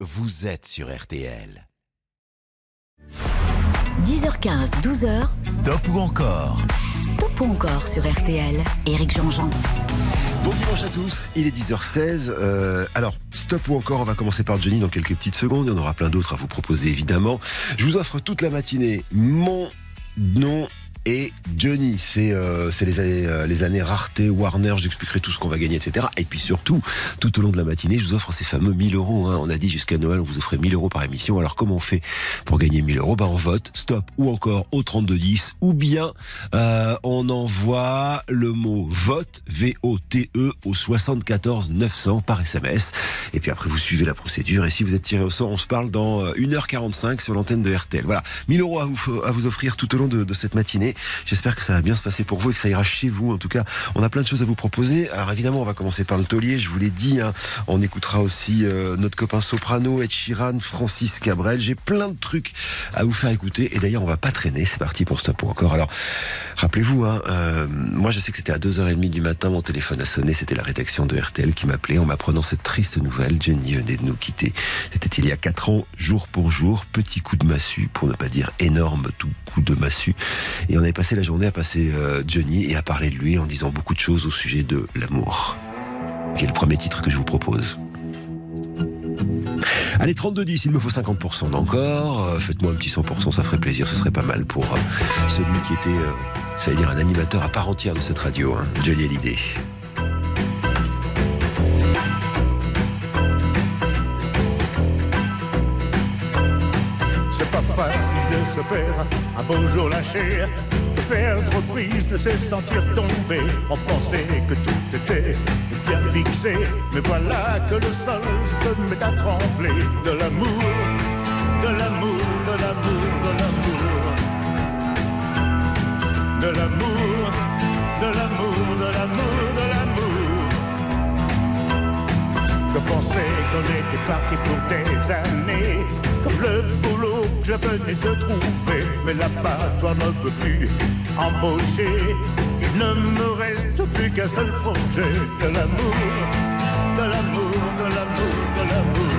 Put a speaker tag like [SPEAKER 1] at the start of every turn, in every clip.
[SPEAKER 1] vous êtes sur RTL.
[SPEAKER 2] 10h15, 12h.
[SPEAKER 1] Stop ou encore?
[SPEAKER 2] Stop ou encore sur RTL. Éric Jean-Jean.
[SPEAKER 3] Bon dimanche à tous, il est 10h16. Euh, alors, stop ou encore, on va commencer par Johnny dans quelques petites secondes. Il y en aura plein d'autres à vous proposer évidemment. Je vous offre toute la matinée mon nom et Johnny. C'est euh, les, années, euh, les années rareté, Warner, j'expliquerai tout ce qu'on va gagner, etc. Et puis surtout, tout au long de la matinée, je vous offre ces fameux 1000 euros. Hein. On a dit jusqu'à Noël, on vous offrait 1000 euros par émission. Alors comment on fait pour gagner 1000 euros? Ben, On vote, stop, ou encore au 3210, ou bien euh, on envoie le mot vote, V-O-T-E, au 74 900 par SMS. Et puis après, vous suivez la procédure. Et si vous êtes tiré au sort, on se parle dans 1h45 euh, sur l'antenne de RTL. Voilà, 1000 euros à vous, à vous offrir tout au long de cette matinée. J'espère que ça va bien se passer pour vous et que ça ira chez vous. En tout cas, on a plein de choses à vous proposer. Alors évidemment, on va commencer par le taulier. Je vous l'ai dit. Hein. On écoutera aussi euh, notre copain soprano, Ed Sheeran, Francis Cabrel. J'ai plein de trucs à vous faire écouter. Et d'ailleurs, on va pas traîner. C'est parti pour Stop ou encore. Alors, rappelez-vous, hein, euh, moi je sais que c'était à 2h30 du matin, mon téléphone a sonné. C'était la rédaction de RTL qui m'appelait en m'apprenant cette triste nouvelle. Jenny venait de nous quitter. C'était il y a 4 ans, jour pour jour. Petit coup de massue, pour ne pas dire énorme tout coup de massue. Et on avait passé la journée à passer euh, Johnny et à parler de lui en disant beaucoup de choses au sujet de l'amour, qui est le premier titre que je vous propose. Allez, 32-10, il me faut 50% d'encore. Euh, faites-moi un petit 100%, ça ferait plaisir, ce serait pas mal pour euh, celui qui était, ça veut dire, un animateur à part entière de cette radio, hein, Johnny Hallyday.
[SPEAKER 4] C'est pas facile se faire un beau jour lâcher perdre prise, de se sentir tomber. On pensait que tout était bien fixé, mais voilà que le sol se met à trembler de l'amour, de l'amour, de l'amour, de l'amour, de l'amour, de l'amour, de l'amour, de l'amour. Je pensais qu'on était parti pour des années, le boulot que je venais de trouver, mais là-bas, toi ne veux plus embaucher. Il ne me reste plus qu'un seul projet de l'amour, de l'amour, de l'amour, de l'amour.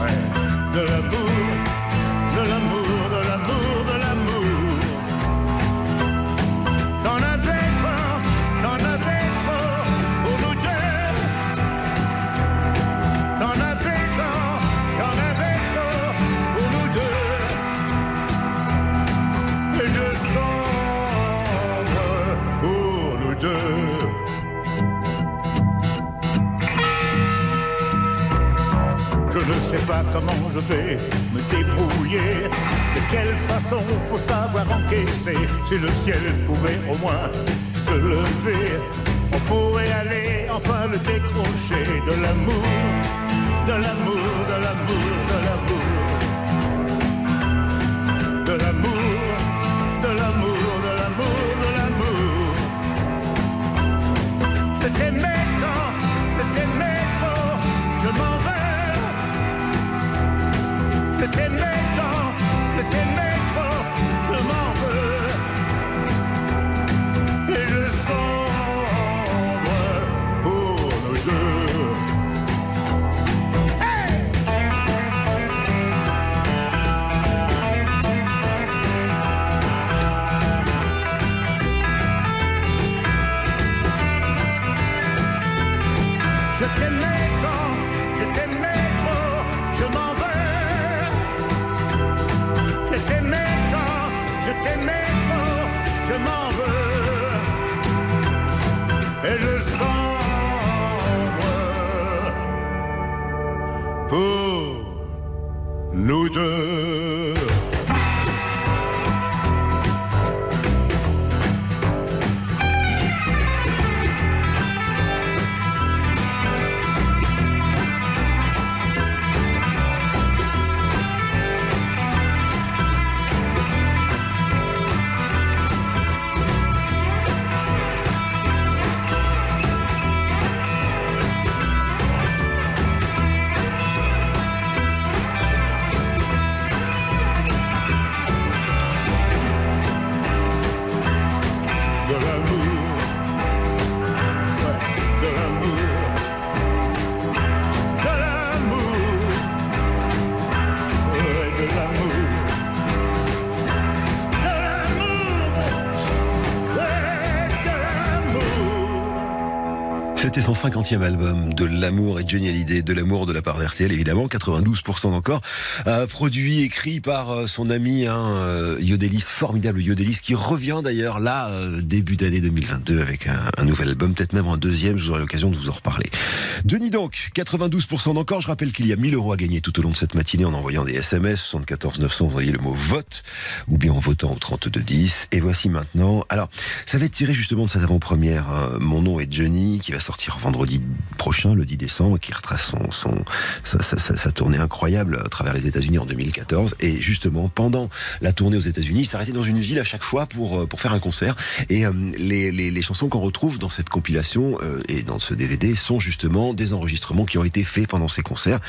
[SPEAKER 4] Ouais, de l'amour, comment je vais me débrouiller. De quelle façon faut savoir encaisser. Si le ciel pouvait au moins se lever, on pourrait aller enfin le décrocher de l'amour, de l'amour, de l'amour, de l'amour.
[SPEAKER 3] 150e album de l'amour et Johnny Hallyday, de l'amour de la part d'RTL évidemment, 92% encore, euh, produit, écrit par euh, son ami hein, euh, Yodelis, formidable Yodelis, qui revient d'ailleurs là, euh, début d'année 2022 avec un, un nouvel album, peut-être même un deuxième, je vous aurai l'occasion de vous en reparler. Denis donc, 92% d'encore, je rappelle qu'il y a 1000 euros à gagner tout au long de cette matinée en envoyant des SMS, 74 900, envoyez le mot vote, ou bien en votant au 3210, et voici maintenant, alors, ça va être tiré justement de cette avant-première, hein, Mon nom est Johnny, qui va sortir vendredi prochain, le 10 décembre, qui retrace son, sa, tournée incroyable à travers les États-Unis en 2014. Et justement, pendant la tournée aux États-Unis, il s'arrêtait dans une ville à chaque fois pour, pour faire un concert. Et euh, les, les, chansons qu'on retrouve dans cette compilation euh, et dans ce DVD sont justement des enregistrements qui ont été faits pendant ces concerts.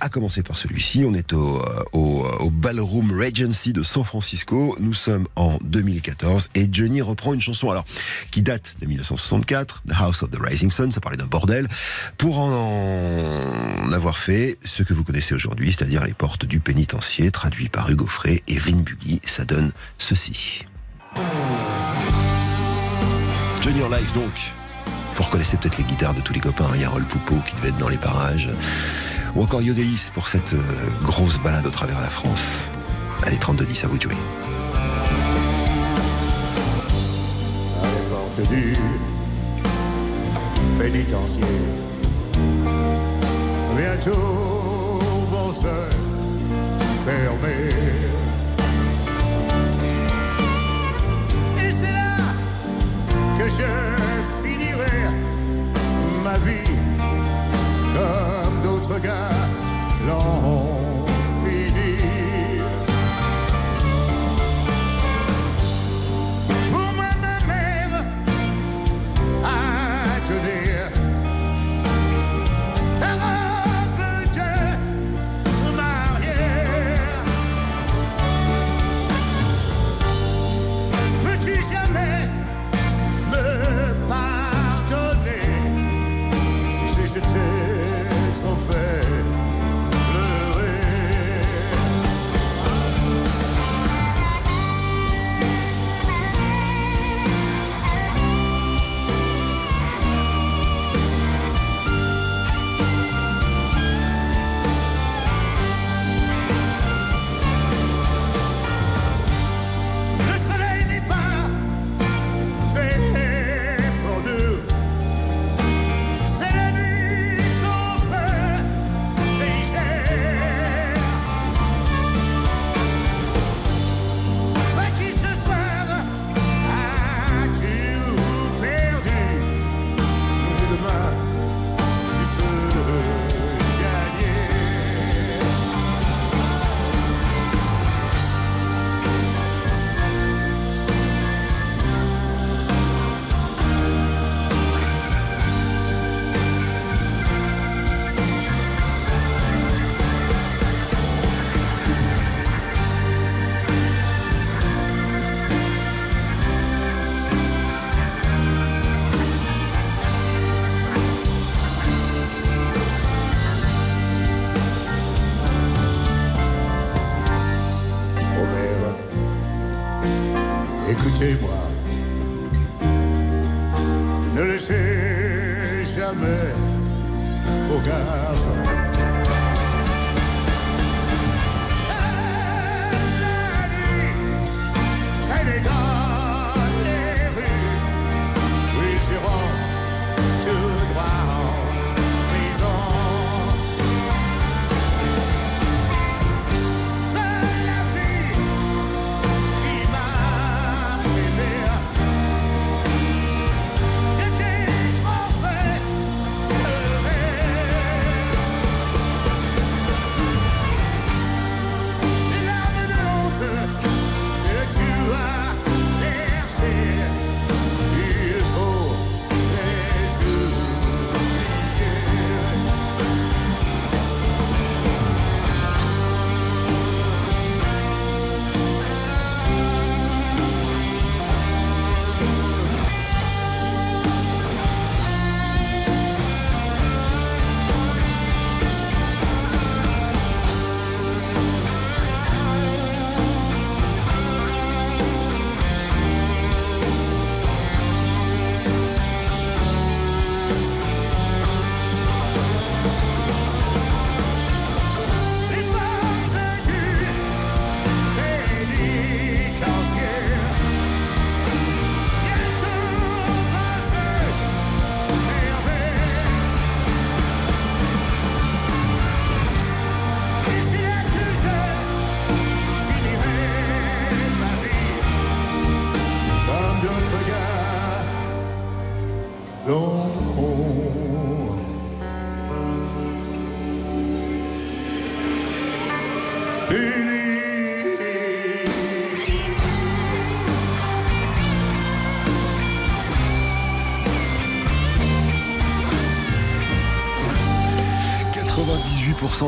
[SPEAKER 3] À commencer par celui-ci, on est au, euh, au, Ballroom Regency de San Francisco. Nous sommes en 2014 et Johnny reprend une chanson alors qui date de 1964, The House of the Rising Sun, parlait d'un bordel, pour en avoir fait ce que vous connaissez aujourd'hui, c'est-à-dire les portes du pénitencier, traduit par Hugo Frey et Vin Buggy. Ça donne ceci. En live donc. Vous reconnaissez peut-être les guitares de tous les copains, il y a Roll Poupeau qui devait être dans les parages, ou encore Yodelis pour cette euh, grosse balade au travers la France. Allez, 32-10, à vous de jouer.
[SPEAKER 4] Pénitencier. Bientôt vont se fermer. Et c'est là que je finirai ma vie comme d'autres gars l'ont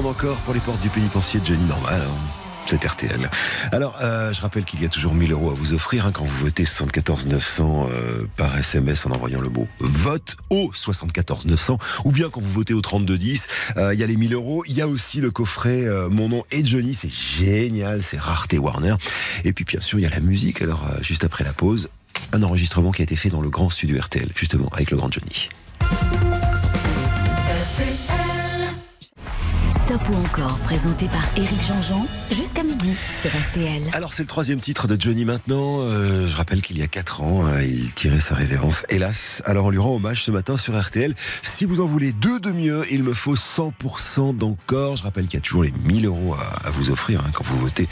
[SPEAKER 3] d'encore pour les portes du pénitencier de Jenny Normal. Hein. C'est RTL. Alors, euh, je rappelle qu'il y a toujours 1000 euros à vous offrir hein, quand vous votez 74 900 euh, par SMS en envoyant le mot vote au 74 900 ou bien quand vous votez au 32 10. Euh, il y a les 1000 euros. Il y a aussi le coffret Mon nom et Johnny. C'est génial. C'est rareté Warner. Et puis, bien sûr, il y a la musique. Alors, juste après la pause, un enregistrement qui a été fait dans le grand studio RTL, justement, avec le grand Johnny.
[SPEAKER 2] Stop ou encore, présenté par Éric Jean-Jean, jusqu'à midi sur RTL.
[SPEAKER 3] Alors c'est le troisième titre de Johnny maintenant. Euh, je rappelle qu'il y a 4 ans, hein, il tirait sa révérence, hélas. Alors on lui rend hommage ce matin sur RTL. Si vous en voulez deux de mieux, il me faut 100% d'encore. Je rappelle qu'il y a toujours les 1000 euros à, vous offrir hein, quand vous votez,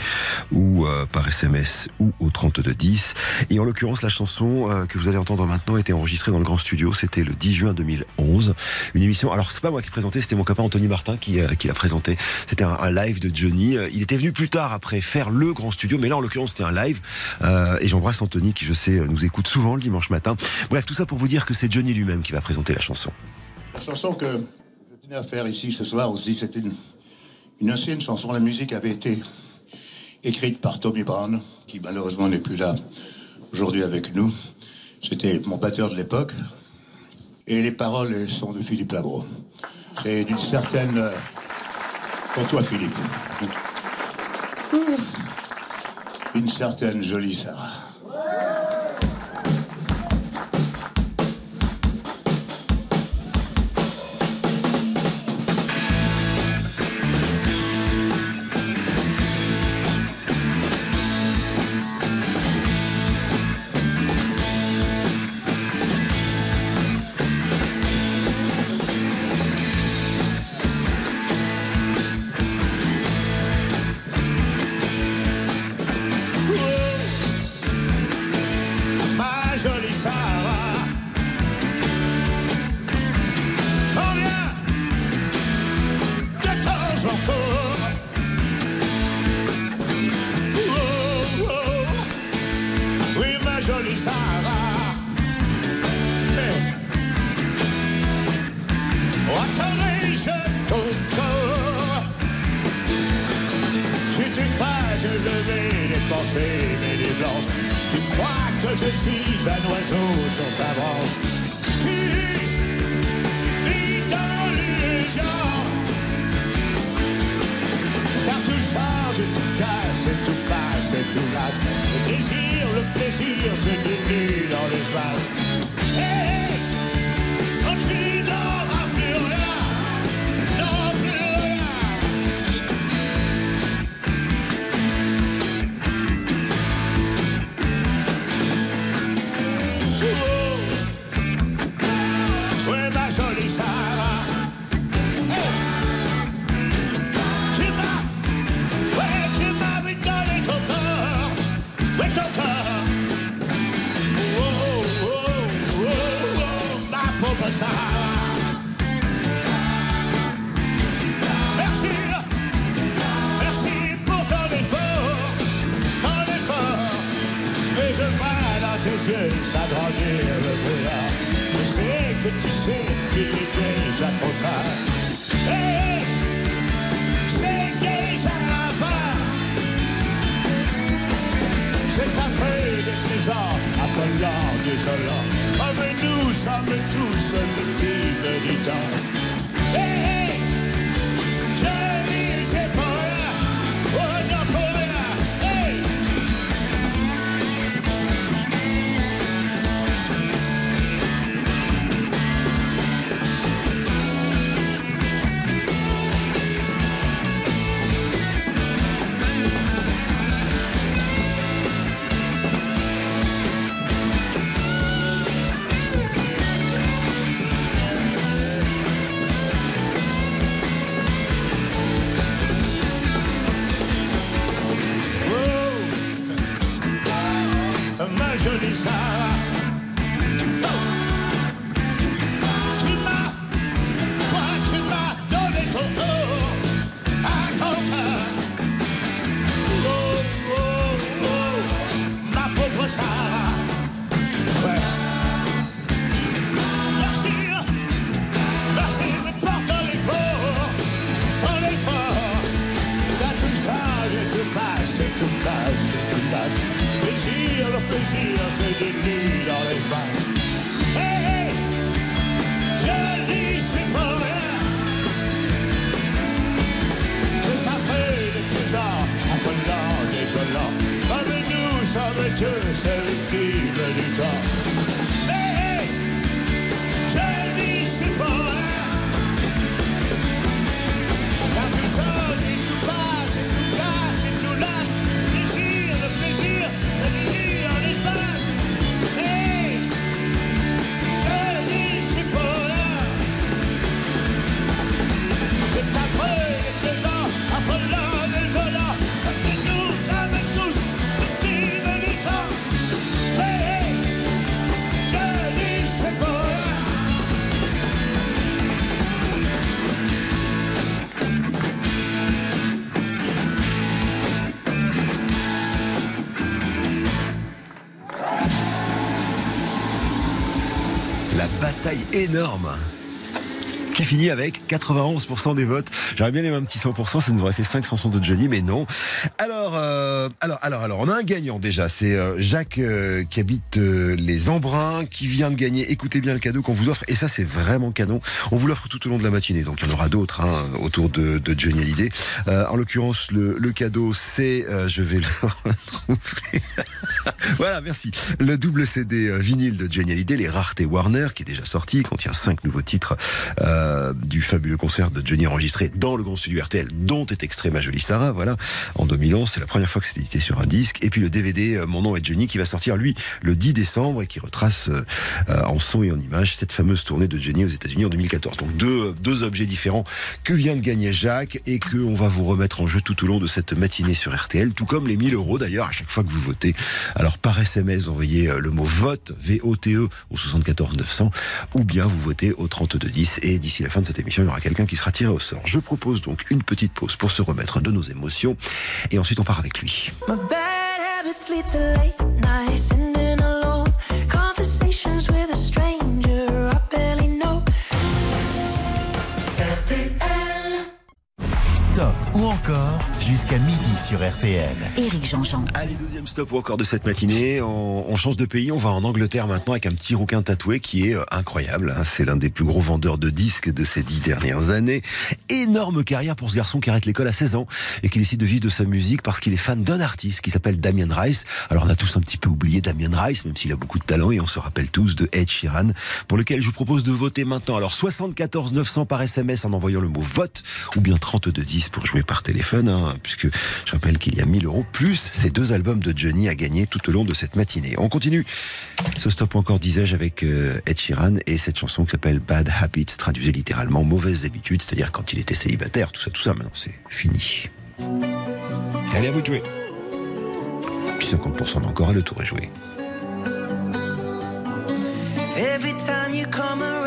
[SPEAKER 3] ou euh, par SMS, ou au 3210. Et en l'occurrence, la chanson euh, que vous allez entendre maintenant été enregistrée dans le grand studio. C'était le 10 juin 2011. Une émission, alors c'est pas moi qui présentais, c'était mon copain Anthony Martin qui, qui l'a c'était un, live de Johnny. Euh, il était venu plus tard après faire le grand studio, mais là en l'occurrence c'était un live. Euh, et j'embrasse Anthony qui je sais nous écoute souvent le dimanche matin. Bref, tout ça pour vous dire que c'est Johnny lui-même qui va présenter la chanson.
[SPEAKER 4] La chanson que je tenais à faire ici ce soir aussi, c'était une, une ancienne chanson. La musique avait été écrite par Tommy Brown, qui malheureusement n'est plus là aujourd'hui avec nous. C'était mon batteur de l'époque. Et les paroles sont de Philippe Labro. C'est d'une certaine euh, pour toi, Philippe. Une certaine jolie Sarah.
[SPEAKER 3] Énorme qui finit avec 91% des votes. J'aurais bien aimé un petit 100%, ça nous aurait fait 5 chansons de Johnny, mais non. Alors, euh, alors, alors, alors, on a un gagnant déjà. C'est euh, Jacques euh, qui habite euh, les Embruns, qui vient de gagner. Écoutez bien le cadeau qu'on vous offre, et ça c'est vraiment canon. On vous l'offre tout au long de la matinée, donc il y en aura d'autres hein, autour de, Johnny Hallyday. Euh, en l'occurrence, le, cadeau, c'est, euh, je vais le retrouver. voilà, merci. Le double CD euh, vinyle de Johnny Hallyday, les raretés Warner, qui est déjà sorti, contient cinq nouveaux titres euh, du fabuleux concert de Johnny enregistré dans le grand studio RTL, dont est extrait Ma Jolie Sarah, voilà, en 2011. C'est la première fois que c'est sur un disque. Et puis le DVD euh, Mon nom est Johnny, qui va sortir, lui, le 10 décembre et qui retrace euh, euh, en son et en image cette fameuse tournée de Johnny aux États-Unis en 2014. Donc deux, deux objets différents que vient de gagner Jacques et que on va vous remettre en jeu tout au long de cette matinée sur RTL, tout comme les 1000 euros d'ailleurs à chaque fois que vous votez. Alors par SMS, envoyez euh, le mot vote, V-O-T-E, au 74 900, ou bien vous votez au 32 10 et d'ici la fin de cette émission, il y aura quelqu'un qui sera tiré au sort. Je propose donc une petite pause pour se remettre de nos émotions et ensuite on part avec lui.
[SPEAKER 5] My bad habits lead to late nights, sitting alone. Conversations with a stranger I barely know. RTL.
[SPEAKER 1] Stop ou encore jusqu'à midi sur RTL.
[SPEAKER 2] Éric Jean-Jean.
[SPEAKER 3] Allez, deuxième stop encore de cette matinée. On, on change de pays, on va en Angleterre maintenant avec un petit rouquin tatoué qui est euh, incroyable. hein. C'est l'un des plus gros vendeurs de disques de ces dix dernières années. Énorme carrière pour ce garçon qui arrête l'école à 16 ans et qui décide de vivre de sa musique parce qu'il est fan d'un artiste qui s'appelle Damien Rice. Alors on a tous un petit peu oublié Damien Rice, même s'il a beaucoup de talent et on se rappelle tous de Ed Sheeran, pour lequel je vous propose de voter maintenant. Alors 74 900 par SMS en envoyant le mot vote ou bien 32 10 pour jouer par téléphone, hein, puisque je rappelle qu'il y a 1000 euros plus ces deux albums de Johnny à gagner tout au long de cette matinée. On continue ce stop encore disais-je avec euh, Ed Sheeran et cette chanson qui s'appelle Bad Habits, traduisait littéralement mauvaises habitudes, c'est-à-dire quand il était célibataire, tout ça, tout ça. Maintenant c'est fini. Allez à vous de jouer. Puis 50% d'encore à le tour est joué.
[SPEAKER 5] Every time you come around,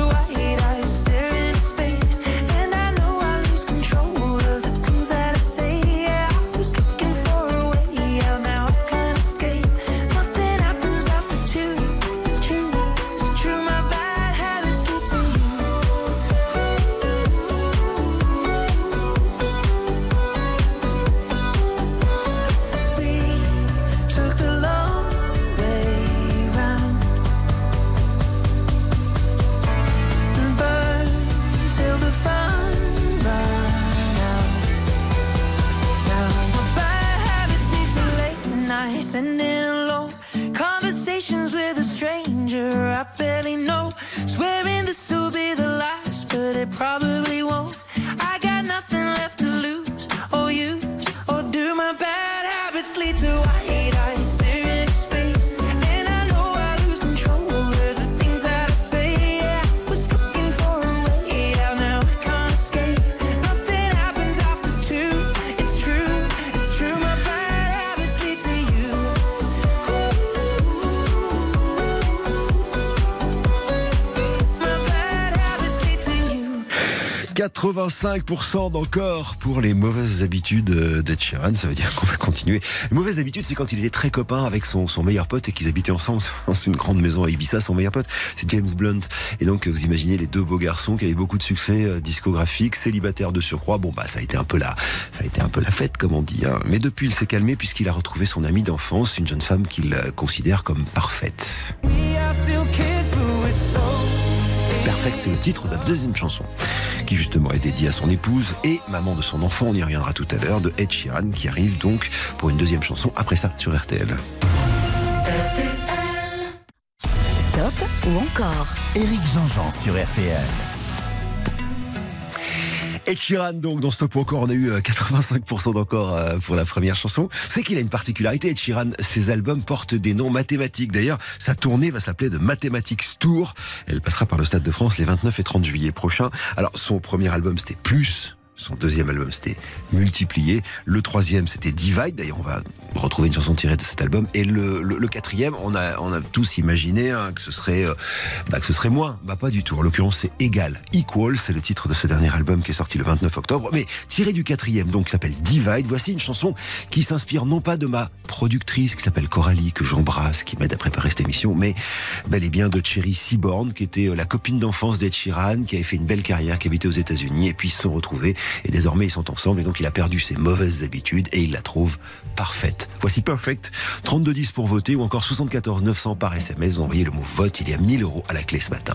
[SPEAKER 5] do I eat
[SPEAKER 3] 85% d'encore pour les mauvaises habitudes d'Ed Sheeran. Ça veut dire qu'on va continuer. Mauvaises habitudes, c'est quand il était très copain avec son, son meilleur pote et qu'ils habitaient ensemble dans une grande maison à Ibiza. Son meilleur pote, c'est James Blunt. Et donc, vous imaginez les deux beaux garçons qui avaient beaucoup de succès euh, discographique, célibataire de surcroît. Bon, bah, ça a été un peu la, ça a été un peu la fête, comme on dit. Hein. Mais depuis, il s'est calmé puisqu'il a retrouvé son amie d'enfance, une jeune femme qu'il euh, considère comme parfaite. Perfect, c'est le titre de la deuxième chanson, qui justement est dédiée à son épouse et maman de son enfant. On y reviendra tout à l'heure de Ed Sheeran, qui arrive donc pour une deuxième chanson après ça sur RTL.
[SPEAKER 2] Stop ou encore?
[SPEAKER 1] Éric Jean-Jean sur RTL.
[SPEAKER 3] Ed Sheeran, donc, dans Stop ou encore, on a eu euh, 85% d'encore euh, pour la première chanson. C'est qu'il a une particularité, Ed Sheeran, ses albums portent des noms mathématiques. D'ailleurs, sa tournée va s'appeler de Mathematics Tour. Elle passera par le Stade de France les 29 et 30 juillet prochains. Alors, son premier album, c'était Plus. Son deuxième album, c'était Multiplié. Le troisième, c'était Divide. D'ailleurs, on va retrouver une chanson tirée de cet album. Et le, quatrième, on a, on a tous imaginé hein, que ce serait, euh, bah, que ce serait moins. Bah, pas du tout. En l'occurrence, c'est Égal. Equal, c'est le titre de ce dernier album qui est sorti le 29 octobre. Mais tiré du quatrième, donc, qui s'appelle Divide. Voici une chanson qui s'inspire non pas de ma productrice, qui s'appelle Coralie, que j'embrasse, qui m'aide à préparer cette émission, mais bel et bien de Cherry Seaborn, qui était euh, la copine d'enfance d'Ed Sheeran, qui avait fait une belle carrière, qui habitait aux États-Unis, et puis ils se sont retrouvés. Et désormais, ils sont ensemble. Et donc, il a perdu ses mauvaises habitudes et il la trouve parfaite. Voici Perfect. 3210 pour voter ou encore 74 900 par SMS. Vous envoyez le mot vote. Il y a 1000 euros à la clé ce matin.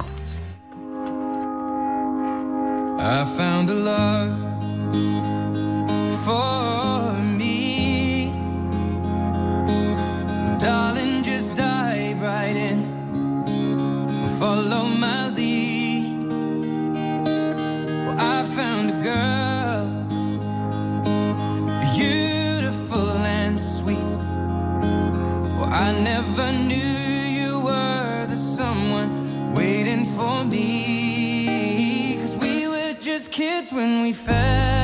[SPEAKER 5] I found a love for me. Darling, just dive right in. Follow my lead. I found a girl, I never knew you were the someone waiting for me. Cause we were just kids when we fell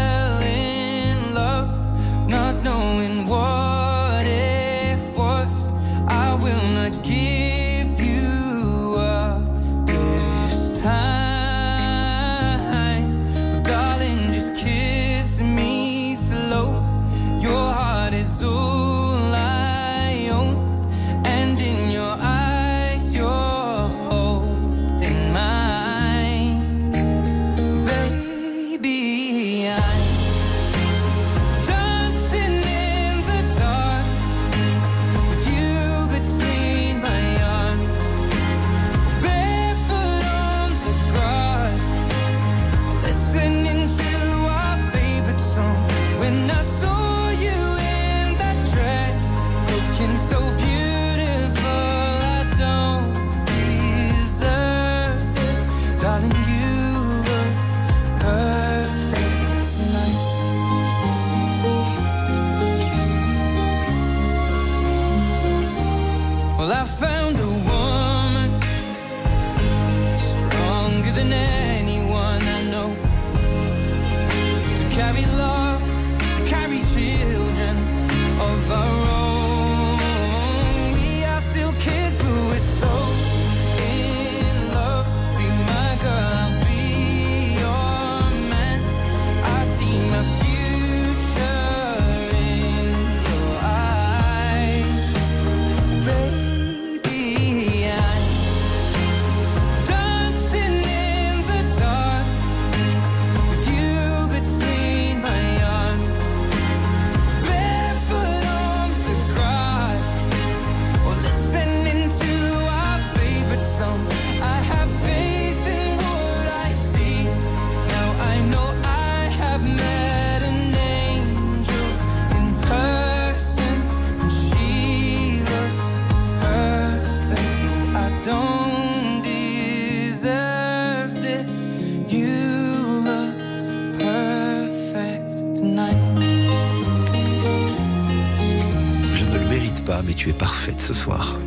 [SPEAKER 3] ce soir.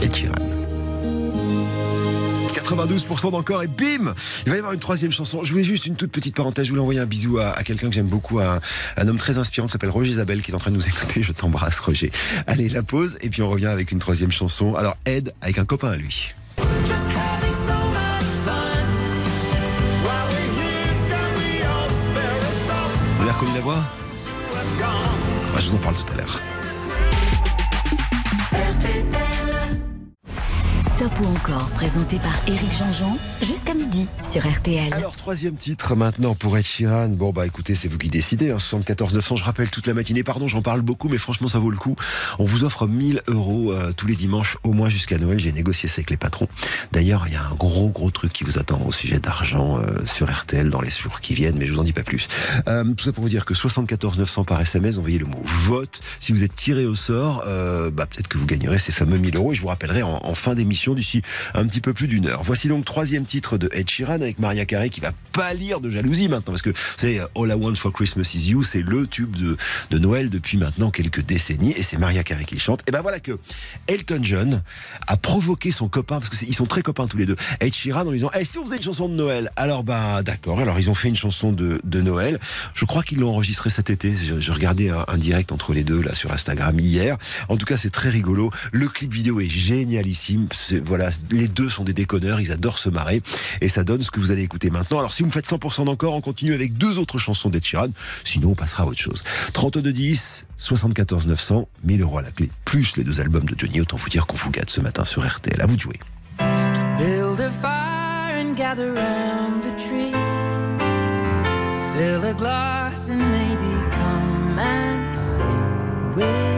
[SPEAKER 3] Ed Sheeran. 92% d'encore et bim Il va y avoir une troisième chanson. Je voulais juste une toute petite parenthèse. Je voulais envoyer un bisou à, quelqu'un que j'aime beaucoup, à un, homme très inspirant qui s'appelle Roger Isabelle qui est en train de nous écouter. Je t'embrasse Roger. Allez, la pause et puis on revient avec une troisième chanson. Alors Ed avec un copain à lui.
[SPEAKER 5] Down
[SPEAKER 3] reconnu la voix? Bah, Je vous en parle tout à l'heure.
[SPEAKER 2] Stop ou encore, présenté par Éric Jean-Jean, jusqu'à midi sur RTL.
[SPEAKER 3] Alors, troisième titre maintenant pour Ed Sheeran. Bon, bah écoutez, c'est vous qui décidez. Hein, 74 900, je rappelle toute la matinée. Pardon, j'en parle beaucoup, mais franchement, ça vaut le coup. On vous offre 1000 euros euh, tous les dimanches, au moins jusqu'à Noël. J'ai négocié ça avec les patrons. D'ailleurs, il y a un gros, gros truc qui vous attend au sujet d'argent euh, sur RTL dans les jours qui viennent, mais je vous en dis pas plus. Euh, tout ça pour vous dire que 74 900 par SMS, envoyez le mot vote. Si vous êtes tiré au sort, bah, peut-être que vous gagnerez ces fameux 1000 euros. Et je vous rappellerai en fin d'émission d'ici un petit peu plus d'une heure. Voici donc troisième titre de Ed Sheeran avec Maria Carey qui va pâlir de jalousie maintenant parce que c'est All I Want for Christmas Is You, c'est le tube de, de Noël depuis maintenant quelques décennies et c'est Maria Carey qui le chante. Et ben voilà que Elton John a provoqué son copain parce que c'est- ils sont très copains tous les deux. Ed Sheeran en lui disant, Eh, si on faisait une chanson de Noël, alors ben d'accord. Alors ils ont fait une chanson de, de Noël. Je crois qu'ils l'ont enregistrée cet été. Je, je regardais un, un direct entre les deux là sur Instagram hier. En tout cas, c'est très rigolo. Le clip vidéo est génialissime. Voilà, les deux sont des déconneurs. Ils adorent se marrer et ça donne ce que vous allez écouter maintenant. Alors si vous me faites 100% d'encore, on continue avec deux autres chansons d'Ed. Sinon, on passera à autre chose. 32 10, 74 900, 1000 euros à la clé, plus les deux albums de Johnny. Autant vous dire qu'on vous gâte ce matin sur RTL. À vous de jouer.
[SPEAKER 5] Build a fire and gather round the tree. Fill a glass and maybe come and sing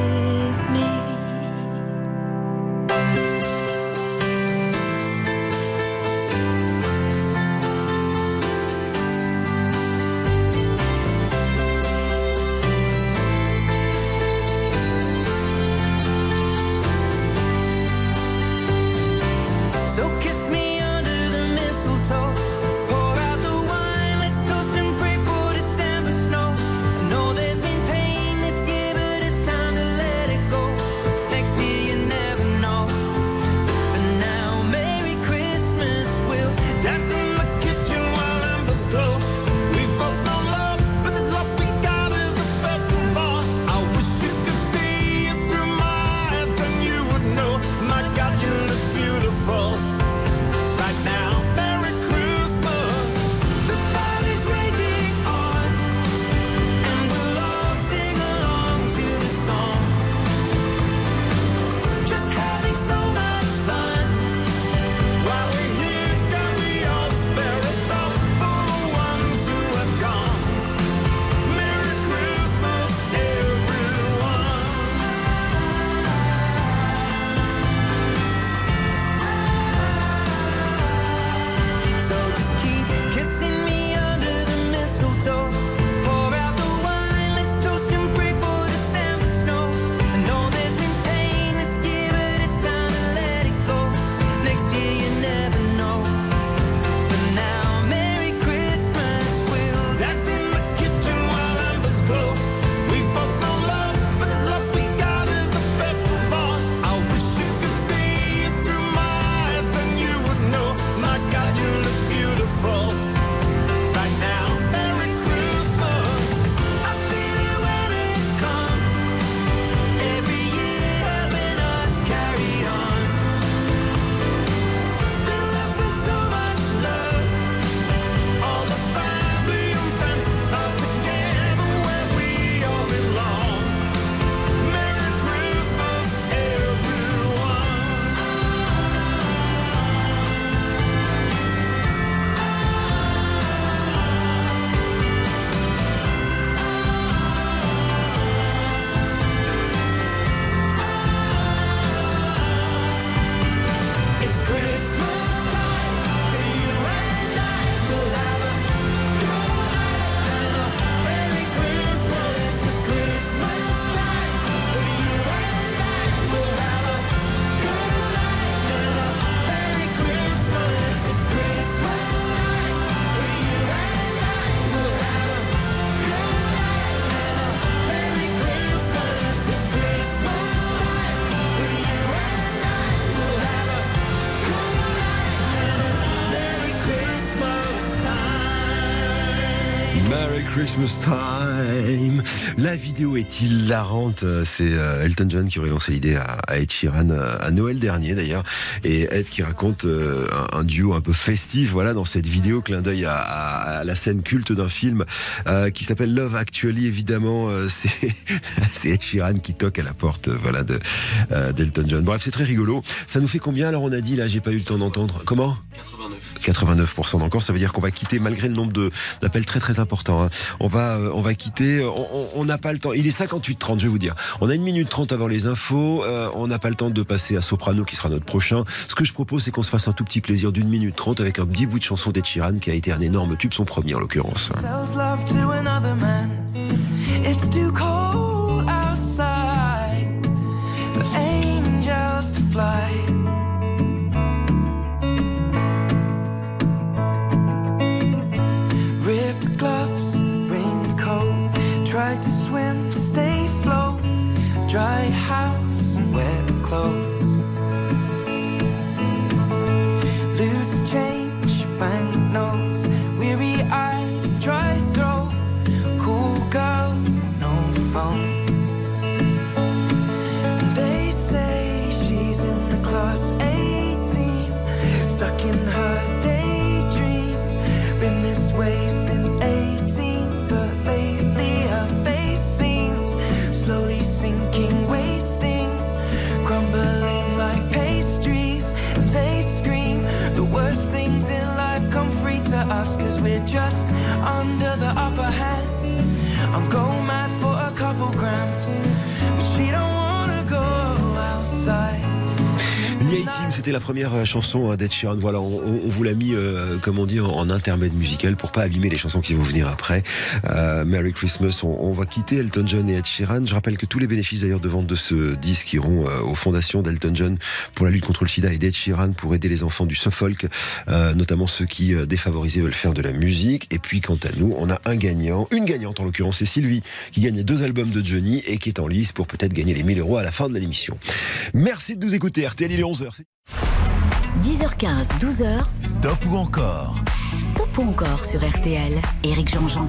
[SPEAKER 3] Christmas Time. La vidéo est hilarante. C'est euh, Elton John qui aurait lancé l'idée à, Ed Sheeran euh, à Noël dernier d'ailleurs. Et Ed qui raconte euh, un, duo un peu festif. Voilà dans cette vidéo, clin d'œil à, la scène culte d'un film qui s'appelle Love Actually. Évidemment, c'est Ed Sheeran qui toque à la porte. Voilà de d'Elton John. Bref, c'est très rigolo. Ça nous fait combien alors on a dit là J'ai pas eu le temps d'entendre. Comment? 89% d'encore, ça veut dire qu'on va quitter malgré le nombre d'appels très très importants. hein. On va euh, on va quitter. On- On n'a pas le temps. Il est 58-30, je vais vous dire. On a une minute 30 avant les infos. Euh, on n'a pas le temps de passer à Soprano qui sera notre prochain. Ce que je propose, c'est qu'on se fasse un tout petit plaisir d'une minute 30 avec un petit bout de chanson d'Ed qui a été un énorme tube, son premier en l'occurrence. Première euh, chanson hein, d'Ed Sheeran. Voilà, on, on- vous l'a mis, euh, comme on dit, en, en intermède musical pour pas abîmer les chansons qui vont venir après. Euh, Merry Christmas. On, on va quitter Elton John et Ed Sheeran. Je rappelle que tous les bénéfices d'ailleurs de vente de ce disque iront euh, aux fondations d'Elton John pour la lutte contre le sida et d'Ed Sheeran pour aider les enfants du Suffolk, euh, notamment ceux qui euh, défavorisés veulent faire de la musique. Et puis quant à nous, on a un gagnant, une gagnante en l'occurrence, c'est Sylvie qui gagne deux albums de Johnny et qui est en lice pour peut-être gagner les 1000 euros à la fin de l'émission. Merci de nous écouter. RTL, il est 11h.
[SPEAKER 2] 10h15, 12h,
[SPEAKER 1] Stop ou encore
[SPEAKER 2] stop ou encore sur RTL. Éric Jean-Jean.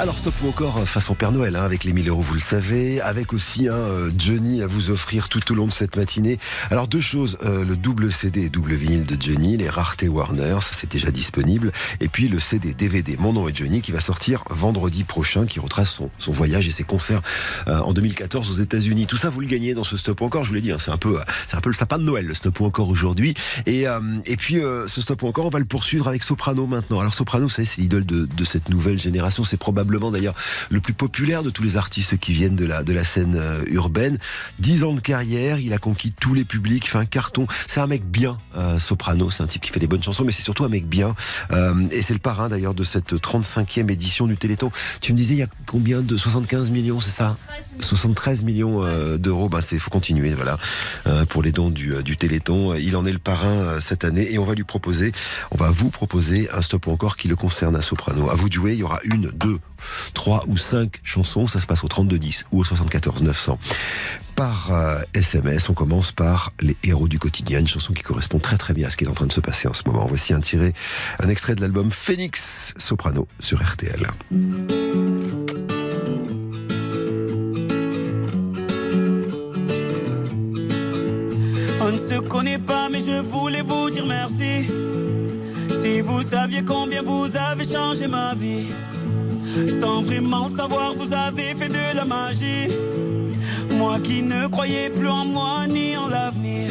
[SPEAKER 3] Alors stop ou encore euh, façon Père Noël hein, avec les 1000 euros vous le savez, avec aussi un euh, Johnny à vous offrir tout au long de cette matinée. Alors deux choses, euh, le double CD et double vinyle de Johnny, les raretés Warner, ça c'est déjà disponible, et puis le CD DVD Mon nom est Johnny qui va sortir vendredi prochain, qui retrace son, son voyage et ses concerts euh, en 2014 aux États-Unis. Tout ça vous le gagnez dans ce stop ou encore, je vous l'ai dit, hein, c'est un peu, euh, c'est un peu le sapin de Noël le stop ou encore aujourd'hui. Et euh, et puis ce stop ou encore, on va le poursuivre avec Soprano maintenant. Alors Soprano, c'est l'idole de, de cette nouvelle génération. C'est probablement d'ailleurs le plus populaire de tous les artistes qui viennent de la de la scène euh, urbaine. Dix ans de carrière, il a conquis tous les publics, fait un carton. C'est un mec bien, euh, Soprano. C'est un type qui fait des bonnes chansons, mais c'est surtout un mec bien. Euh, et c'est le parrain d'ailleurs de cette 35e édition du Téléthon. Tu me disais, il y a combien de 75 millions, c'est ça? 73 millions d'euros. Ben c'est faut continuer, voilà, pour les dons du, du Téléthon. Il en est le parrain cette année et on va lui proposer, on va vous proposer un stop encore qui le concerne à Soprano. À vous de jouer, il y aura une, deux, trois ou cinq chansons. Ça se passe au 32 10 ou au 74 900 par euh, SMS. On commence par les héros du quotidien, une chanson qui correspond très très bien à ce qui est en train de se passer en ce moment. Voici un tiré, un extrait de l'album Phoenix Soprano sur RTL.
[SPEAKER 6] On ne se connaît pas, mais je voulais vous dire merci. Si vous saviez combien vous avez changé ma vie, sans vraiment le savoir, vous avez fait de la magie. Moi qui ne croyais plus en moi ni en l'avenir.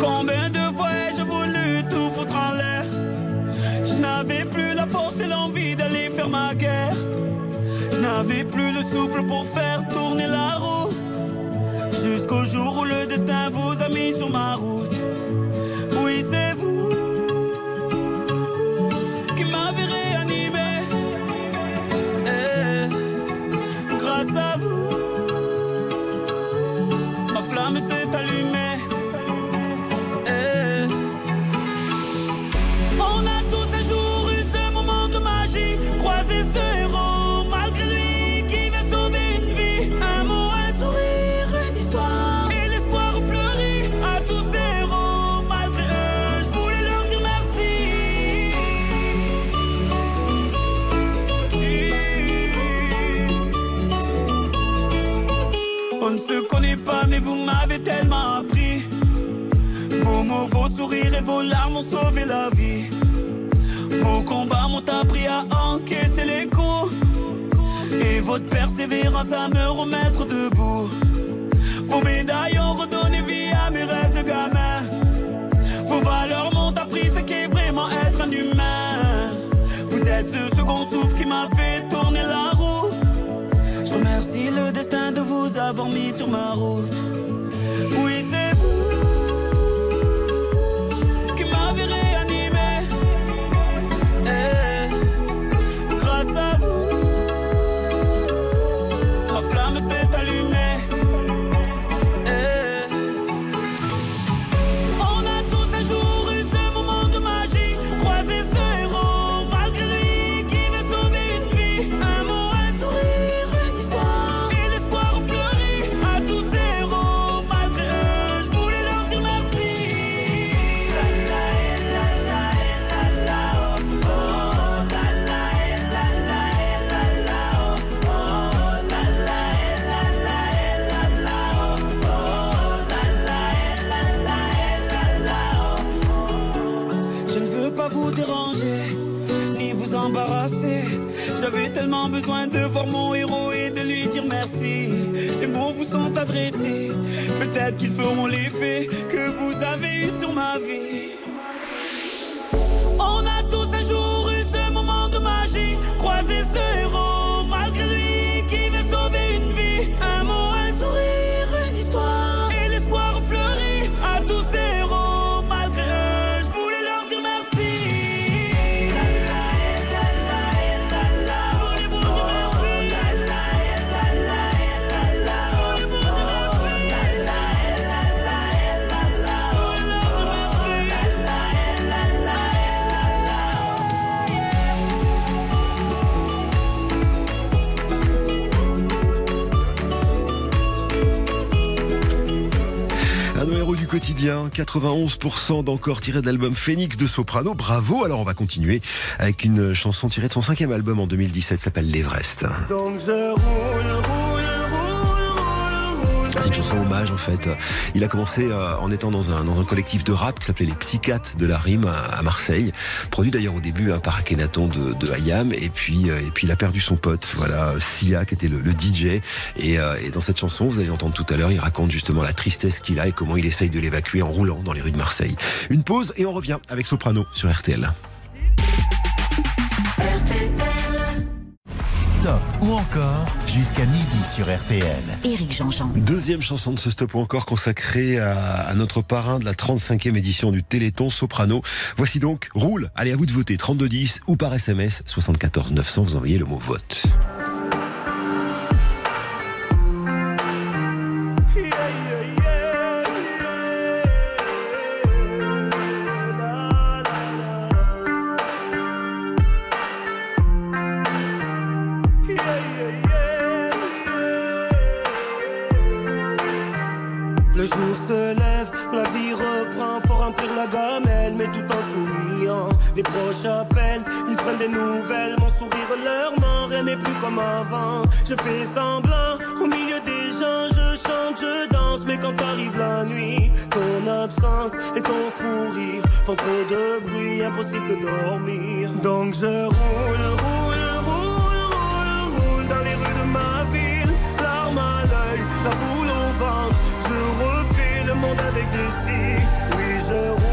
[SPEAKER 6] Combien de fois ai-je voulu tout foutre en l'air? Je n'avais plus la force et l'envie d'aller faire ma guerre. Je n'avais plus le souffle pour faire tourner la roue. Jusqu'au jour où le destin vous a mis sur ma route. Oui, c'est vous à vous, ma flamme s'est et vos larmes ont sauvé la vie. Vos combats m'ont appris à encaisser les coups. Et votre persévérance à me remettre debout. Vos médailles ont redonné vie à mes rêves de gamin. Vos valeurs m'ont appris ce qu'est vraiment être un humain. Vous êtes ce second souffle qui m'a fait tourner la roue. Je remercie le destin de vous avoir mis sur ma route. Oui, c'est vous qui besoin de voir mon héros et de lui dire merci. Ces mots vous sont adressés, peut-être qu'ils feront l'effet que vous avez eu sur ma vie.
[SPEAKER 3] Quotidien, 91% d'encore tiré de l'album Phoenix de Soprano. Bravo. Alors on va continuer avec une chanson tirée de son cinquième album en 2017, s'appelle l'Everest. Hommage en fait. Il a commencé euh, en étant dans un, collectif de rap qui s'appelait les Psychiatres de la Rime à, Marseille. Produit d'ailleurs au début hein, par Akhenaton de, Hayam. Et puis, euh, et puis il a perdu son pote, voilà, Sia qui était le, DJ. Et, euh, et dans cette chanson, vous allez entendre tout à l'heure, il raconte justement la tristesse qu'il a et comment il essaye de l'évacuer en roulant dans les rues de Marseille. Une pause et on revient avec Soprano sur RTL.
[SPEAKER 1] Stop ou encore jusqu'à midi sur RTL.
[SPEAKER 2] Éric Jean-Jean.
[SPEAKER 3] Deuxième chanson de ce stop ou encore consacrée à, à notre parrain de la 35e édition du Téléthon Soprano. Voici donc Roule. Allez, à vous de voter 3210 ou par SMS 74 900. Vous envoyez le mot vote.
[SPEAKER 6] Comme avant. Je fais semblant, au milieu des gens, je chante, je danse, mais quand arrive la nuit, ton absence et ton fou rire font trop de bruit, impossible de dormir. Donc je roule, roule, roule, roule, roule dans les rues de ma ville, larmes à l'œil, la boule au ventre. Je refais le monde avec des cils. Oui, je roule,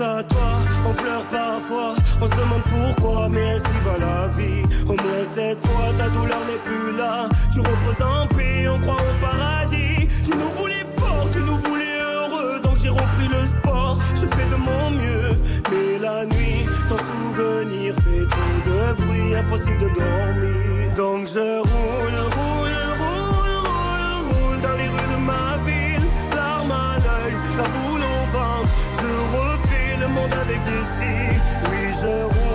[SPEAKER 6] à toi, on pleure parfois, on se demande pourquoi, mais ainsi va la vie. Au moins cette fois, ta douleur n'est plus là. Tu reposes en paix, on croit au paradis. Tu nous voulais fort, tu nous voulais heureux, donc j'ai repris le sport. Je fais de mon mieux, mais la nuit, ton souvenir fait trop de bruit, impossible de dormir. Donc je roule, roule, monde avec des cils. Oui, je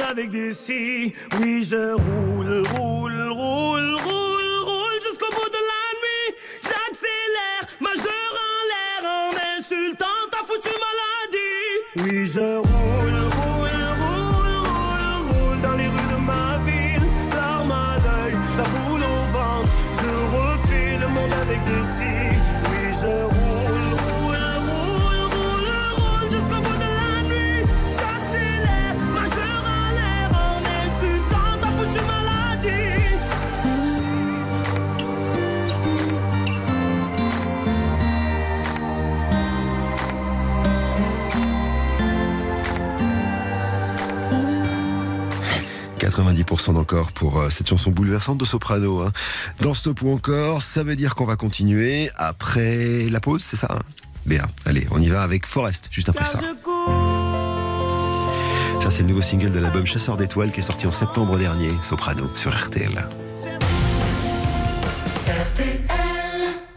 [SPEAKER 6] avec des si. Oui, je roule, roule, roule,
[SPEAKER 3] 90% d'encore pour euh, cette chanson bouleversante de Soprano. hein. Dans Stop ou encore, ça veut dire qu'on va continuer après la pause, c'est ça hein Bien, allez, on y va avec Forest, juste après ça. Ça, c'est le nouveau single de l'album Chasseur d'étoiles qui est sorti en septembre dernier, Soprano, sur RTL.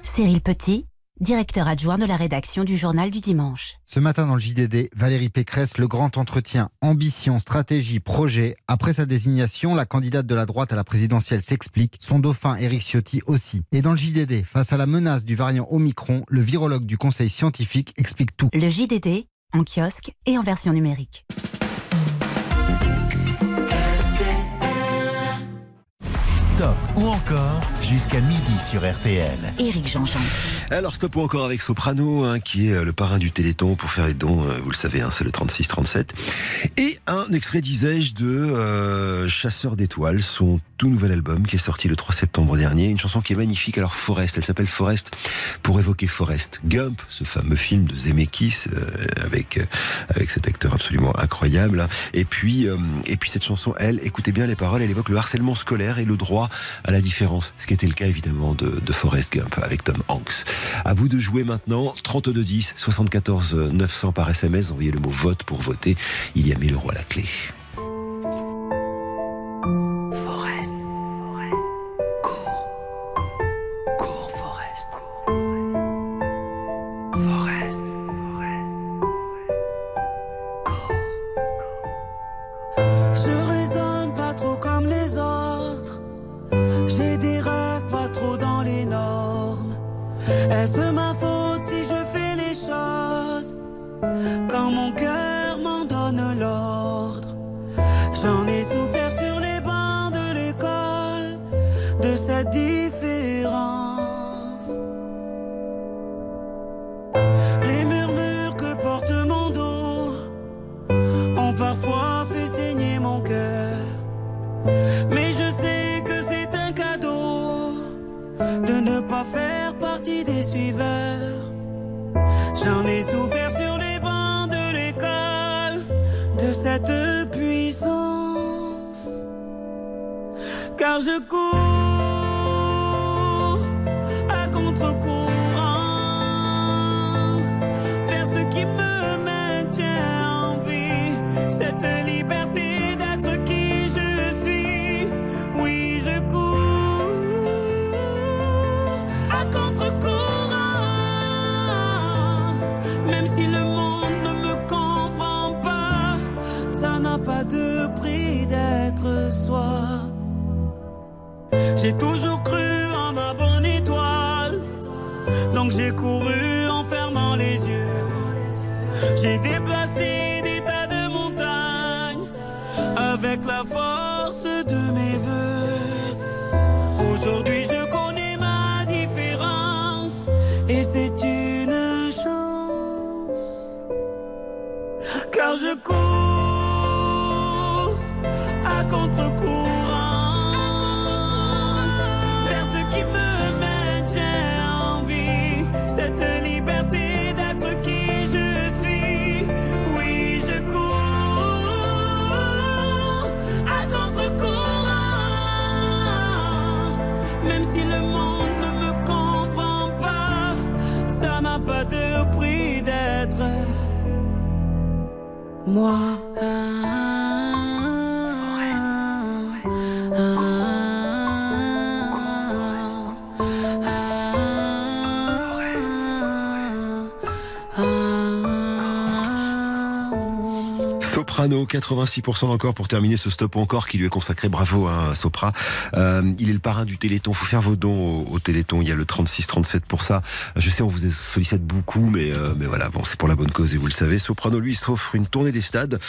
[SPEAKER 2] Cyril Petit, directeur adjoint de la rédaction du journal du dimanche.
[SPEAKER 7] Ce matin dans le JDD, Valérie Pécresse, le grand entretien, ambition, stratégie, projet. Après sa désignation, la candidate de la droite à la présidentielle s'explique, son dauphin Éric Ciotti aussi. Et dans le JDD, face à la menace du variant Omicron, le virologue du conseil scientifique explique tout.
[SPEAKER 2] Le JDD, en kiosque et en version numérique.
[SPEAKER 1] Stop ou encore jusqu'à midi sur RTL.
[SPEAKER 2] Éric Jean-Jean.
[SPEAKER 3] Alors, stop encore avec Soprano, hein, qui est euh, le parrain du Téléthon pour faire les dons, euh, vous le savez, hein, c'est le 36-37. Et un extrait, disais-je, de euh, Chasseur d'étoiles, son tout nouvel album qui est sorti le 3 septembre dernier. Une chanson qui est magnifique. Alors, Forest, elle s'appelle Forest pour évoquer Forest Gump, ce fameux film de Zemeckis euh, avec, euh, avec cet acteur absolument incroyable. hein. Et puis, euh, et puis cette chanson, elle, écoutez bien les paroles, elle évoque le harcèlement scolaire et le droit à la différence, ce qui était le cas évidemment de, Forrest Gump avec Tom Hanks. À vous de jouer maintenant, 3210, 74 900 par SMS, envoyez le mot vote pour voter, il y a 1000 euros à la clé.
[SPEAKER 6] Moi.
[SPEAKER 3] 86% encore pour terminer ce stop encore qui lui est consacré. Bravo à Sopra. Euh, il est le parrain du Téléthon. Faut faire vos dons au, au Téléthon. Il y a le 36-37 pour ça. Je sais, on vous sollicite beaucoup, mais, euh, mais voilà, bon, c'est pour la bonne cause et vous le savez. Soprano, lui, s'offre une tournée des stades.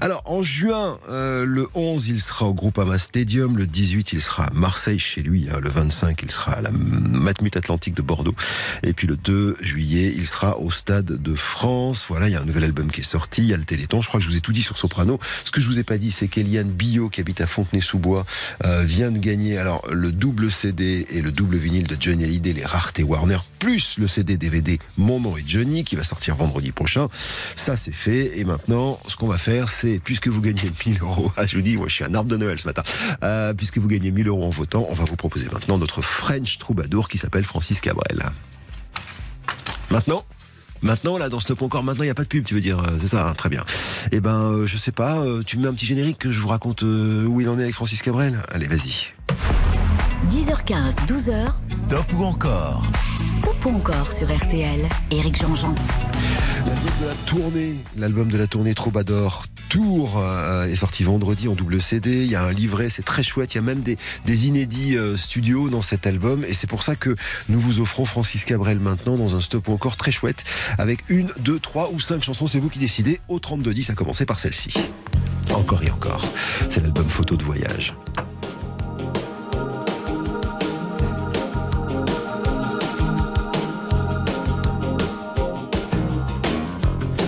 [SPEAKER 3] Alors, en juin, euh, le 11, il sera au Groupama Stadium. Le 18, il sera à Marseille chez lui. hein. Le 25, il sera à la Matmut Atlantique de Bordeaux. Et puis le 2 juillet, il sera au Stade de France. Voilà, il y a un nouvel album qui est sorti. Il y a le Téléthon. Je crois que je vous ai tout dit sur Soprano. Ce que je vous ai pas dit, c'est qu'Eliane Billot, qui habite à Fontenay-sous-Bois, euh, vient de gagner alors le double CD et le double vinyle de Johnny Hallyday, les raretés Warner, plus le CD DVD Mon nom est Johnny, qui va sortir vendredi prochain. Ça, c'est fait. Et maintenant, ce qu'on va faire, c'est, puisque vous gagnez 1000 euros, ah, je vous dis, moi, je suis un arbre de Noël ce matin, Euh, puisque vous gagnez 1000 euros en votant, on va vous proposer maintenant notre French troubadour qui s'appelle Francis Cabrel. Maintenant Maintenant, là, dans Stop encore, maintenant, il n'y a pas de pub, tu veux dire, euh, c'est ça, hein, très bien. Eh ben, euh, je sais pas, euh, tu me mets un petit générique que je vous raconte euh, où il en est avec Francis Cabrel Allez, vas-y.
[SPEAKER 2] 10h15, 12h,
[SPEAKER 1] Stop ou encore?
[SPEAKER 2] Stop ou encore sur RTL. Éric Jean-Jean.
[SPEAKER 3] L'album de la tournée, l'album de la tournée Troubadour Tour euh, est sorti vendredi en double CD. Il y a un livret, c'est très chouette. Il y a même des, inédits euh, studios dans cet album. Et c'est pour ça que nous vous offrons Francis Cabrel maintenant dans un stop encore très chouette avec une, deux, trois ou cinq chansons. C'est vous qui décidez. Au 32-10, à commencer par celle-ci. Encore et encore. C'est l'album photo de voyage.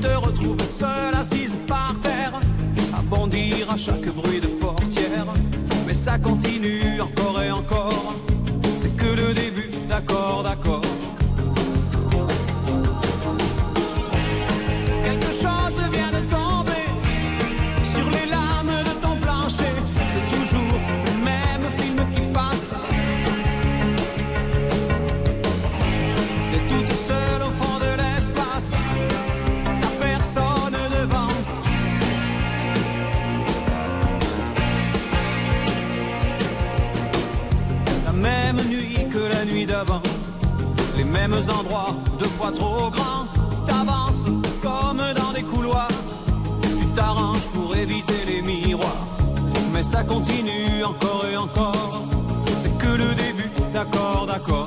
[SPEAKER 8] Te retrouves seule assise par terre, à bondir à chaque bruit de portière. Mais ça continue encore et encore. C'est que le début, d'accord, d'accord. Endroits, deux fois trop grands. T'avances comme dans des couloirs. Tu t'arranges pour éviter les miroirs. Mais ça continue encore et encore. C'est que le début, d'accord, d'accord.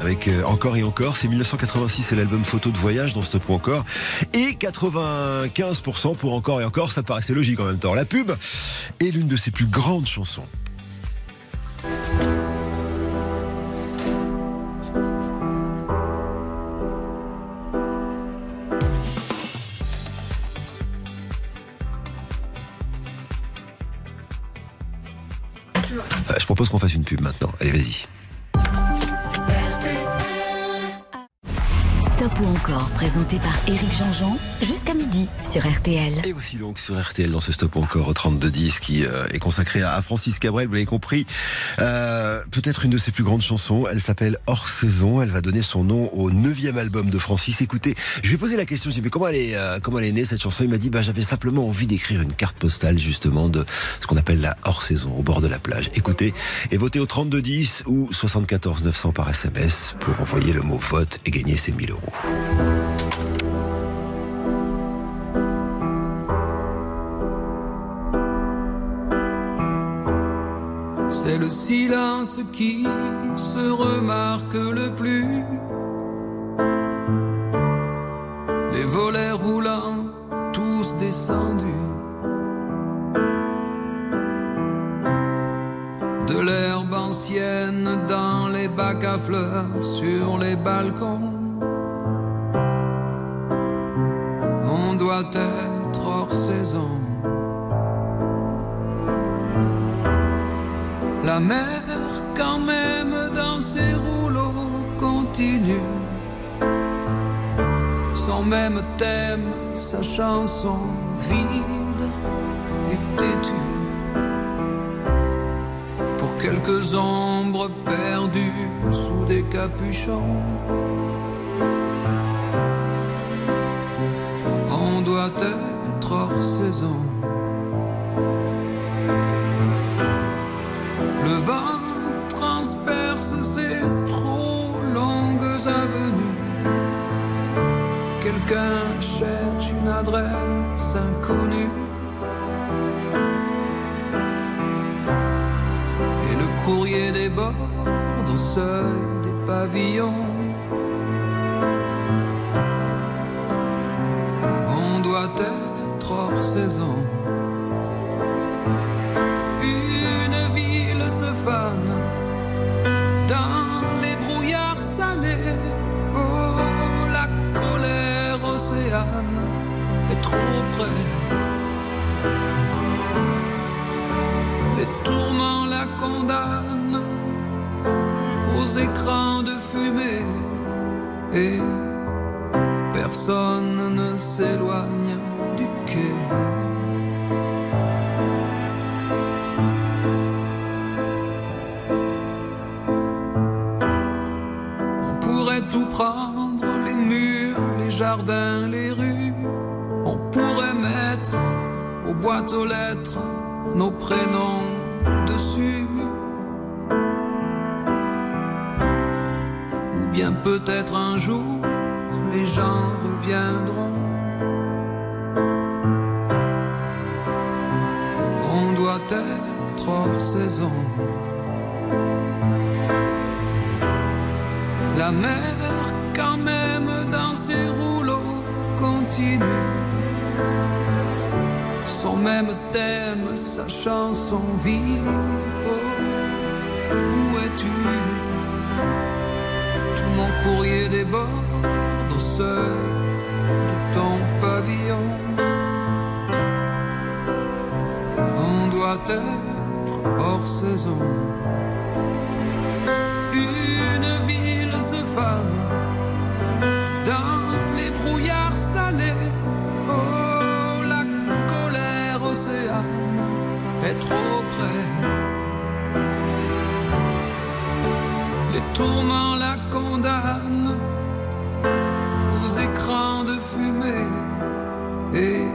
[SPEAKER 3] Avec euh, Encore et Encore. C'est 1986, c'est l'album photo de voyage dans Stop ou Encore. Et 95% pour Encore et Encore, ça paraissait logique en même temps. La pub est l'une de ses plus grandes chansons.
[SPEAKER 2] Sur RTL.
[SPEAKER 3] Et voici donc sur RTL dans ce stop encore au 3210 qui euh, est consacré à, Francis Cabrel, vous l'avez compris. Euh, Peut-être une de ses plus grandes chansons. Elle s'appelle Hors saison. Elle va donner son nom au neuvième album de Francis. Écoutez, je lui ai posé la question. Je lui ai dit, mais comment elle est, euh, comment elle est née cette chanson? Il m'a dit, bah, j'avais simplement envie d'écrire une carte postale justement de ce qu'on appelle la hors saison au bord de la plage. Écoutez et votez au 3210 ou 74 900 par SMS pour envoyer le mot vote et gagner ces 1000 euros.
[SPEAKER 9] C'est le silence qui se remarque le plus. Les volets roulants, tous descendus. De l'herbe ancienne dans les bacs à fleurs, sur les balcons. On doit être hors saison. La mer, quand même, dans ses rouleaux, continue. Son même thème, sa chanson vide et têtue. Pour quelques ombres perdues sous des capuchons. On doit être hors saison. Le vent transperce ces trop longues avenues. Quelqu'un cherche une adresse inconnue. Et le courrier déborde au seuil des pavillons. On doit être hors saison. Dans les brouillards salés. Oh, la colère océane est trop près. Les tourments la condamnent aux écrans de fumée et personne ne s'éloigne du quai. Tout prendre, les murs, les jardins, les rues. On pourrait mettre aux boîtes aux lettres nos prénoms dessus. Ou bien peut-être un jour les gens reviendront. On doit être hors saison. La mer, quand même, dans ses rouleaux, continue. Son même thème, sa chanson vit. Oh, où es-tu? Tout mon courrier déborde au seuil de ton pavillon. On doit être hors saison. Une ville dans les brouillards salés. Oh, la colère océane est trop près. Les tourments la condamnent aux écrans de fumée et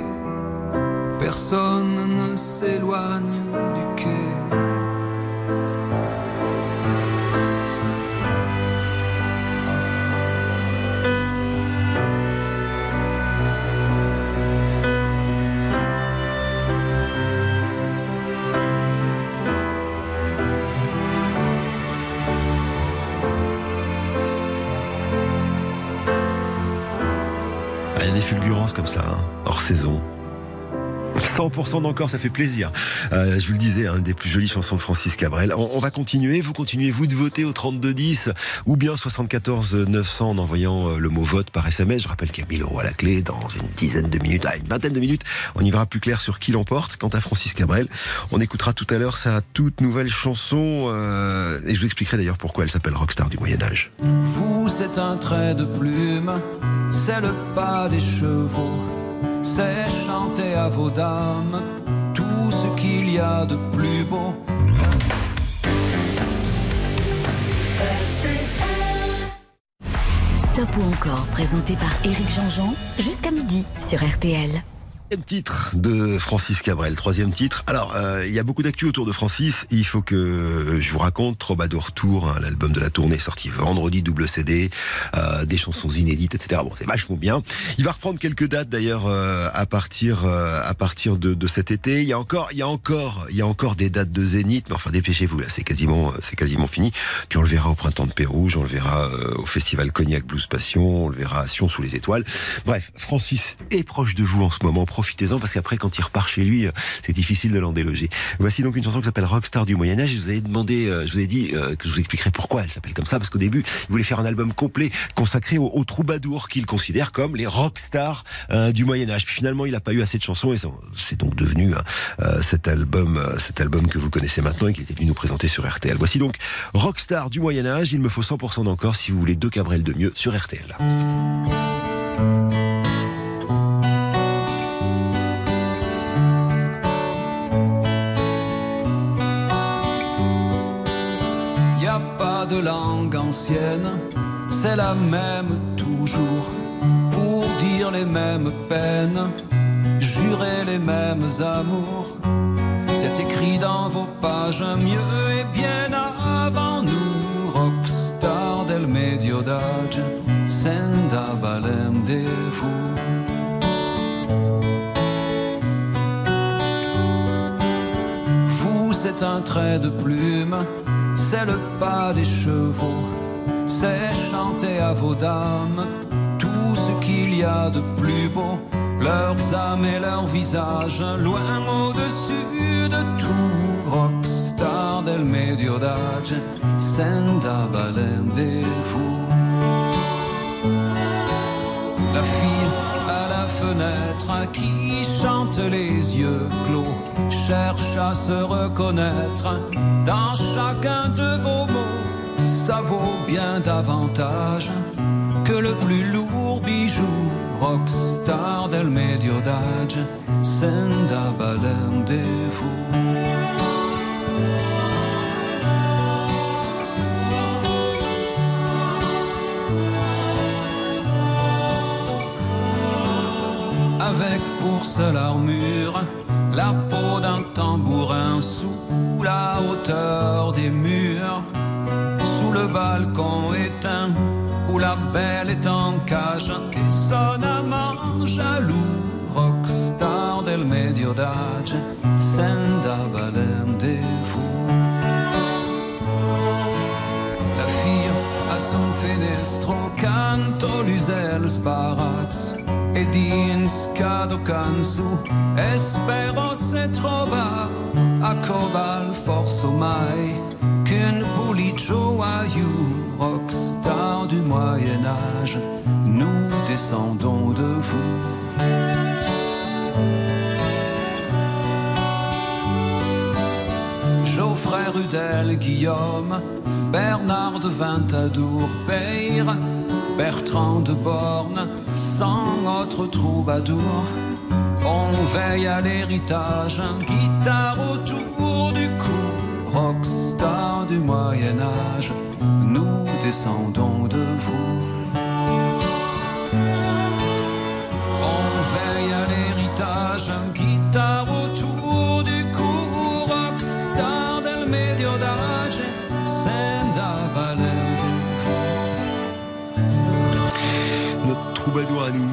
[SPEAKER 9] personne ne s'éloigne du quai.
[SPEAKER 3] Ça, hein, hors saison. 100% d'encore, ça fait plaisir. Euh, je vous le disais, une des plus jolies chansons de Francis Cabrel. On, va continuer. Vous continuez, vous, de voter au 3210 ou bien 74 900 en envoyant euh, le mot vote par SMS. Je rappelle qu'il y a 1000 euros à la clé dans une dizaine de minutes, à une vingtaine de minutes. On y verra plus clair sur qui l'emporte. Quant à Francis Cabrel, on écoutera tout à l'heure sa toute nouvelle chanson euh, et je vous expliquerai d'ailleurs pourquoi elle s'appelle Rockstar du Moyen-Âge.
[SPEAKER 9] Vous, c'est un trait de plume, c'est le pas des chevaux, c'est chanter à vos dames tout ce qu'il y a de plus beau.
[SPEAKER 2] Stop ou encore, présenté par Éric Jean-Jean, jusqu'à midi sur RTL.
[SPEAKER 3] Troisième titre de Francis Cabrel, troisième titre. Alors, euh, il y a beaucoup d'actu autour de Francis. Il faut que je vous raconte Troubadour Tour, hein, l'album de la tournée sorti vendredi, double CD, euh, des chansons inédites, etc. Bon, c'est vachement bien. Il va reprendre quelques dates d'ailleurs euh, à partir euh, à partir de, de cet été. Il y a encore, il y a encore, il y a encore des dates de Zénith, mais enfin dépêchez-vous là, c'est quasiment, c'est quasiment fini. Puis on le verra au printemps de Pérouge, on le verra euh, au festival Cognac Blues Passion, on le verra à Sion sous les étoiles. Bref, Francis est proche de vous en ce moment. Profitez-en parce qu'après, quand il repart chez lui, euh, c'est difficile de l'en déloger. Voici donc une chanson qui s'appelle Rockstar du Moyen Âge. Je vous ai demandé, euh, je vous ai dit euh, que je vous expliquerai pourquoi elle s'appelle comme ça, parce qu'au début, il voulait faire un album complet consacré aux, aux troubadours qu'il considère comme les rockstars du Moyen Âge. Puis finalement, il n'a pas eu assez de chansons et c'est donc devenu hein, cet album, cet album que vous connaissez maintenant et qui était venu nous présenter sur RTL. Voici donc Rockstar du Moyen Âge. Il me faut 100% d'encore si vous voulez deux Cabrel de mieux sur RTL.
[SPEAKER 9] Langue ancienne, c'est la même toujours. Pour dire les mêmes peines, jurer les mêmes amours. C'est écrit dans vos pages mieux et bien avant nous. Rockstar del medio senda balem de. Vous, c'est un trait de plume, c'est le pas des chevaux, c'est chanter à vos dames tout ce qu'il y a de plus beau, leurs âmes et leurs visages, loin au-dessus de tout. Rockstar del medio d'âge, senda balem de vous. La fille qui chante les yeux clos cherche à se reconnaître dans chacun de vos mots. Ça vaut bien davantage que le plus lourd bijou. Rockstar del medio d'âge, senda balem avec pour seule armure la peau d'un tambourin sous la hauteur des murs, sous le balcon éteint où la belle est en cage et son amant jaloux, rockstar del medio d'âge, senda balem de vous. Son fenestro canto l'usel sparaz e din scado cansu espero se trova a cobal forzo mai qu'un bulicio aiu rockstar du Moyen Âge nous descendons de vous. Geoffrey Rudel, Guillaume, Bernard de Vintadour, Peyre, Bertrand de Borne, cent autres troubadours. On veille à l'héritage, guitare autour du cou, rockstar du Moyen-Âge, nous descendons de vous. On veille à l'héritage, guitare
[SPEAKER 3] troubadour à nous.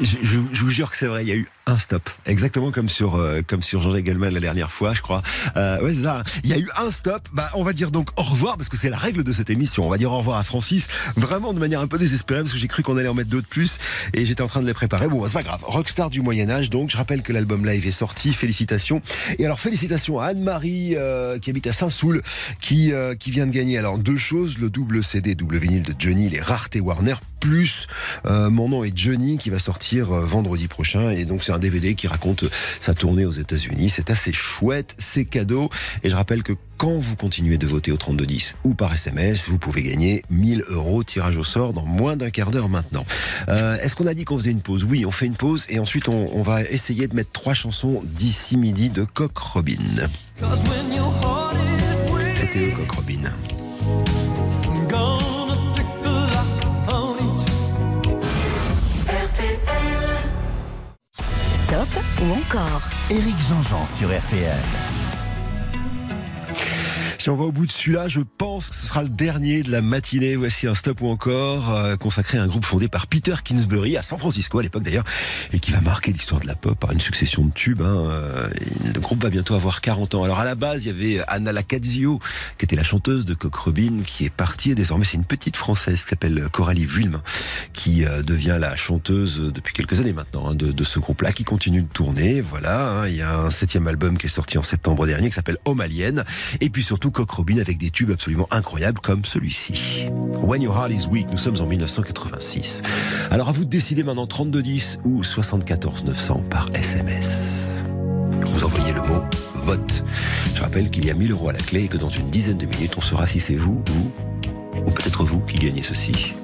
[SPEAKER 3] Je, vous jure que c'est vrai, il y a eu un stop. Exactement comme sur, euh, comme sur Jean-Jacques Goldman la dernière fois, je crois. Euh, ouais, ça. Il y a eu un stop. Bah, on va dire donc au revoir, parce que c'est la règle de cette émission. On va dire au revoir à Francis, vraiment de manière un peu désespérée, parce que j'ai cru qu'on allait en mettre d'autres plus, et j'étais en train de les préparer. Bon, bah, c'est pas grave. Rockstar du Moyen-Âge, donc. Je rappelle que l'album live est sorti. Félicitations. Et alors, félicitations à Anne-Marie, euh, qui habite à Saint-Soul, qui, euh, qui vient de gagner. Alors, deux choses. Le double CD, double vinyle de Johnny, les raretés Warner, plus euh, Mon nom est Johnny, qui va sortir euh, vendredi prochain. Et donc, c'est un DVD qui raconte sa tournée aux États-Unis. C'est assez chouette, c'est cadeau. Et je rappelle que quand vous continuez de voter au 3210 ou par SMS, vous pouvez gagner 1000 euros tirage au sort dans moins d'un quart d'heure maintenant. Euh, Est-ce qu'on a dit qu'on faisait une pause? Oui, on fait une pause et ensuite on, on va essayer de mettre trois chansons d'ici midi de Coq Robin. C'était le Coq Robin.
[SPEAKER 2] Ou encore
[SPEAKER 1] Éric Jean-Jean sur RTL.
[SPEAKER 3] Si on va au bout de celui-là, je pense que ce sera le dernier de la matinée. Voici un stop ou encore euh, consacré à un groupe fondé par Peter Kingsbury à San Francisco à l'époque d'ailleurs et qui va marquer l'histoire de la pop par une succession de tubes. hein. Euh, Le groupe va bientôt avoir 40 ans. Alors à la base, il y avait Anna Lacazio qui était la chanteuse de Coq qui est partie et désormais c'est une petite française qui s'appelle Coralie Vulm qui euh, devient la chanteuse depuis quelques années maintenant hein, de, ce groupe-là qui continue de tourner. Voilà, hein. il y a un septième album qui est sorti en septembre dernier qui s'appelle Alien et puis surtout Coq Robin avec des tubes absolument incroyables comme celui-ci. When Your Heart Is Weak, nous sommes en 1986. Alors à vous de décider maintenant 3210 ou 74 900 par SMS. Vous envoyez le mot vote. Je rappelle qu'il y a 1000 euros à la clé et que dans une dizaine de minutes, on saura si c'est vous, vous, ou peut-être vous qui gagnez ceci.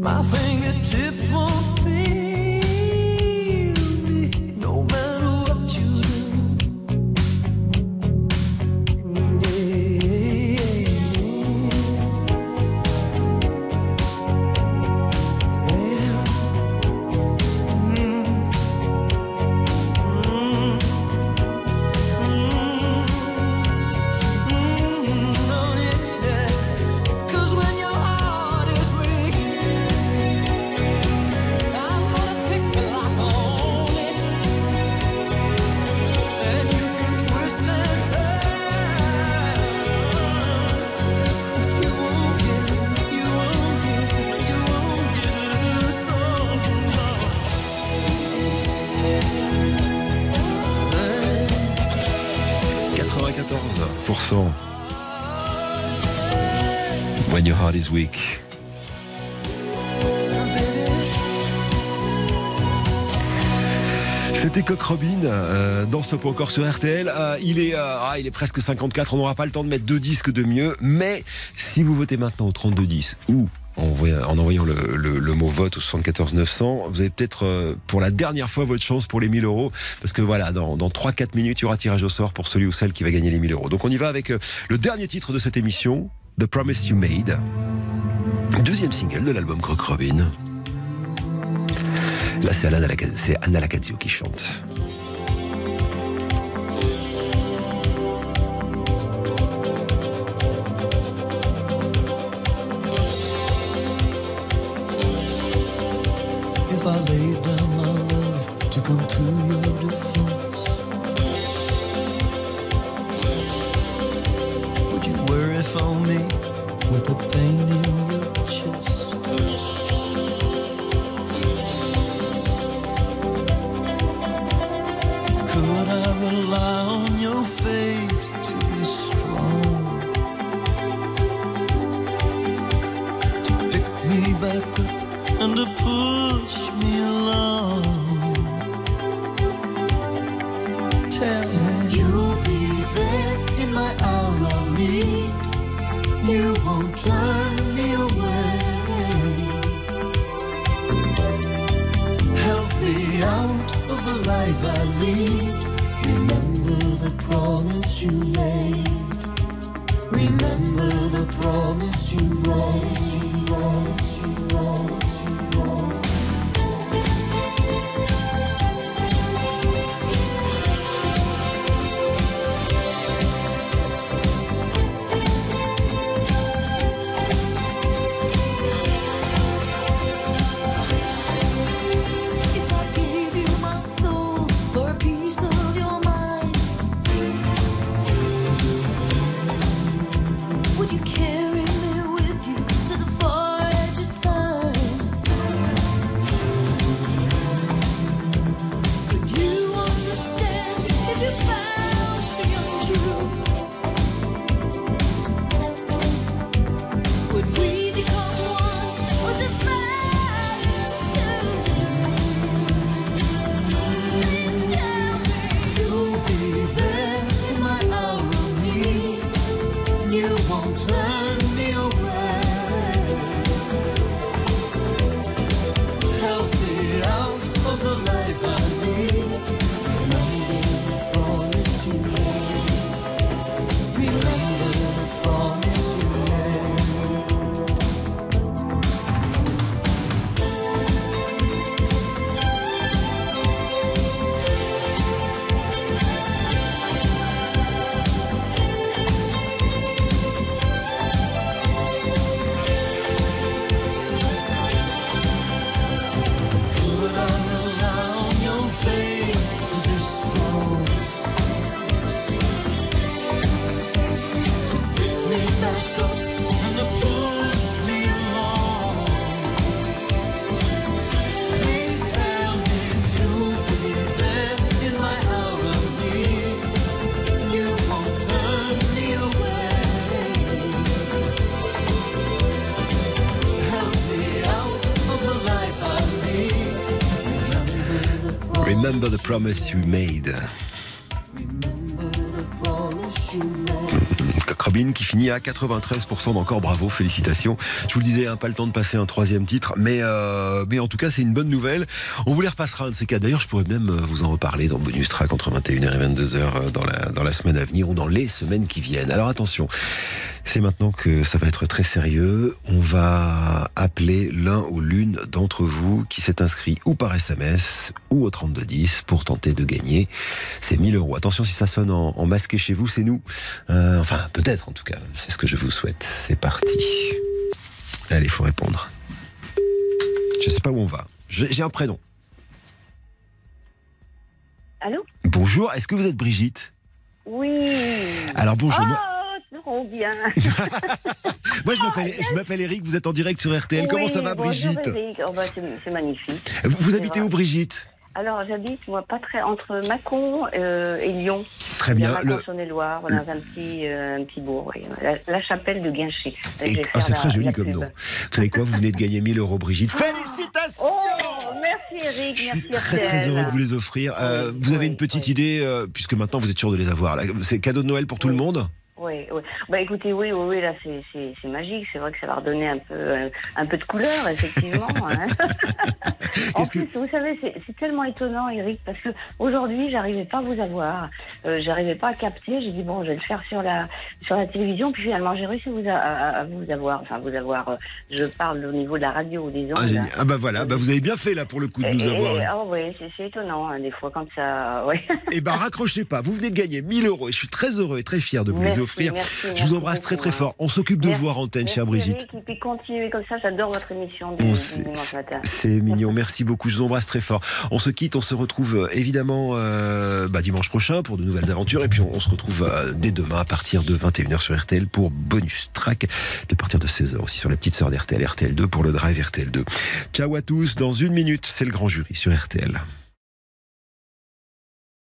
[SPEAKER 5] my fingertips.
[SPEAKER 3] Stop encore sur RTL. Euh, il, est, euh, ah, il est presque 54, on n'aura pas le temps de mettre deux disques de mieux. Mais si vous votez maintenant au 3210 ou en envoyant, en envoyant le, mot vote au 74 900, vous avez peut-être euh, pour la dernière fois votre chance pour les 1000 euros. Parce que voilà, dans, dans 3-4 minutes, il y aura tirage au sort pour celui ou celle qui va gagner les 1000 euros. Donc on y va avec le dernier titre de cette émission, The Promise You Made. Deuxième single de l'album Croc Robin. Là, c'est Anna Lacazio qui chante.
[SPEAKER 10] Life I lead. Remember the promise you made. Remember the promise you made. Remember the promise you made. Promise you made.
[SPEAKER 3] Coq Robin qui finit à 93% d'encore. Bravo, félicitations. Je vous le disais, hein, pas le temps de passer un troisième titre, mais, euh, mais en tout cas, c'est une bonne nouvelle. On vous les repassera un de ces cas. D'ailleurs, je pourrais même euh, vous en reparler dans Bonus Track entre 21h et 22h euh, dans la, dans la semaine à venir ou dans les semaines qui viennent. Alors attention, c'est maintenant que ça va être très sérieux. On va appeler l'un ou l'une d'entre vous qui s'est inscrit ou par SMS ou au 3210 pour tenter de gagner ces 1000 euros. Attention si ça sonne en, en masqué chez vous, c'est nous. Euh, enfin, peut-être en tout cas. C'est ce que je vous souhaite. C'est parti. Allez, il faut répondre. Je sais pas où on va. J'ai un prénom.
[SPEAKER 11] Allô?
[SPEAKER 3] Bonjour, est-ce que vous êtes Brigitte?
[SPEAKER 11] Oui.
[SPEAKER 3] Alors bonjour.
[SPEAKER 11] Oh, trop bien.
[SPEAKER 3] Moi, je m'appelle, je m'appelle Eric, vous êtes en direct sur RTL. Comment ça va,
[SPEAKER 11] bonjour,
[SPEAKER 3] Brigitte
[SPEAKER 11] Eric. Oh, bah, c'est c'est magnifique.
[SPEAKER 3] Vous, habitez
[SPEAKER 11] vrai.
[SPEAKER 3] où, Brigitte?
[SPEAKER 11] Alors, j'habite, moi, pas très entre Mâcon euh, et Lyon.
[SPEAKER 3] Très bien.
[SPEAKER 11] Mâcon,
[SPEAKER 3] Le-
[SPEAKER 11] Saône-et-Loire, dans un petit, euh, un petit bourg, oui. la, la chapelle de Guinchy.
[SPEAKER 3] Et- ah, c'est
[SPEAKER 11] la-
[SPEAKER 3] très joli comme nom. Vous savez quoi? Vous venez de gagner 1000 euros, Brigitte. Félicitations
[SPEAKER 11] Oh, merci Eric,
[SPEAKER 3] Je
[SPEAKER 11] merci
[SPEAKER 3] suis très très
[SPEAKER 11] RTL.
[SPEAKER 3] heureux de vous les offrir. Euh, vous avez une petite idée, puisque maintenant vous êtes sûr de les avoir. là. C'est cadeau de Noël pour tout le monde?
[SPEAKER 11] Oui, oui. Bah écoutez, oui, oui, oui là c'est- magique. C'est vrai que ça va redonner un peu, euh, un peu de couleur, effectivement. hein. en plus, vous savez, c'est tellement étonnant, Eric, parce que aujourd'hui, j'arrivais pas à vous avoir. Euh, j'arrivais pas à capter. J'ai dit bon, je vais le faire sur la sur la télévision. Puis finalement, j'ai réussi à vous, a- à, à vous avoir. Enfin, vous avoir. euh, je parle au niveau de la radio ou des ondes.
[SPEAKER 3] ah, génial. Ah bah voilà, bah vous avez bien fait là pour le coup de nous
[SPEAKER 11] Et-
[SPEAKER 3] avoir.
[SPEAKER 11] et-
[SPEAKER 3] hein.
[SPEAKER 11] ah oui, c'est étonnant, hein, des fois, quand ça. Ouais.
[SPEAKER 3] Eh ben raccrochez pas, vous venez de gagner 1000 euros et je suis très heureux et très fier de vous les offrir.
[SPEAKER 11] Merci,
[SPEAKER 3] je vous embrasse très très
[SPEAKER 11] hein.
[SPEAKER 3] fort. On s'occupe de vous en antenne, chère Brigitte.
[SPEAKER 11] Puis continuez comme ça, j'adore votre émission matin.
[SPEAKER 3] C'est mignon, merci beaucoup, je vous embrasse très fort. On se quitte, on se retrouve euh, évidemment euh, bah, dimanche prochain pour de nouvelles aventures et puis on, on se retrouve euh, dès demain à partir de 21h sur RTL pour bonus track, puis à partir de 16h aussi sur la petite sœur d'RTL, RTL2 pour le drive RTL2. Ciao à tous, dans une minute, c'est le grand jury sur RTL.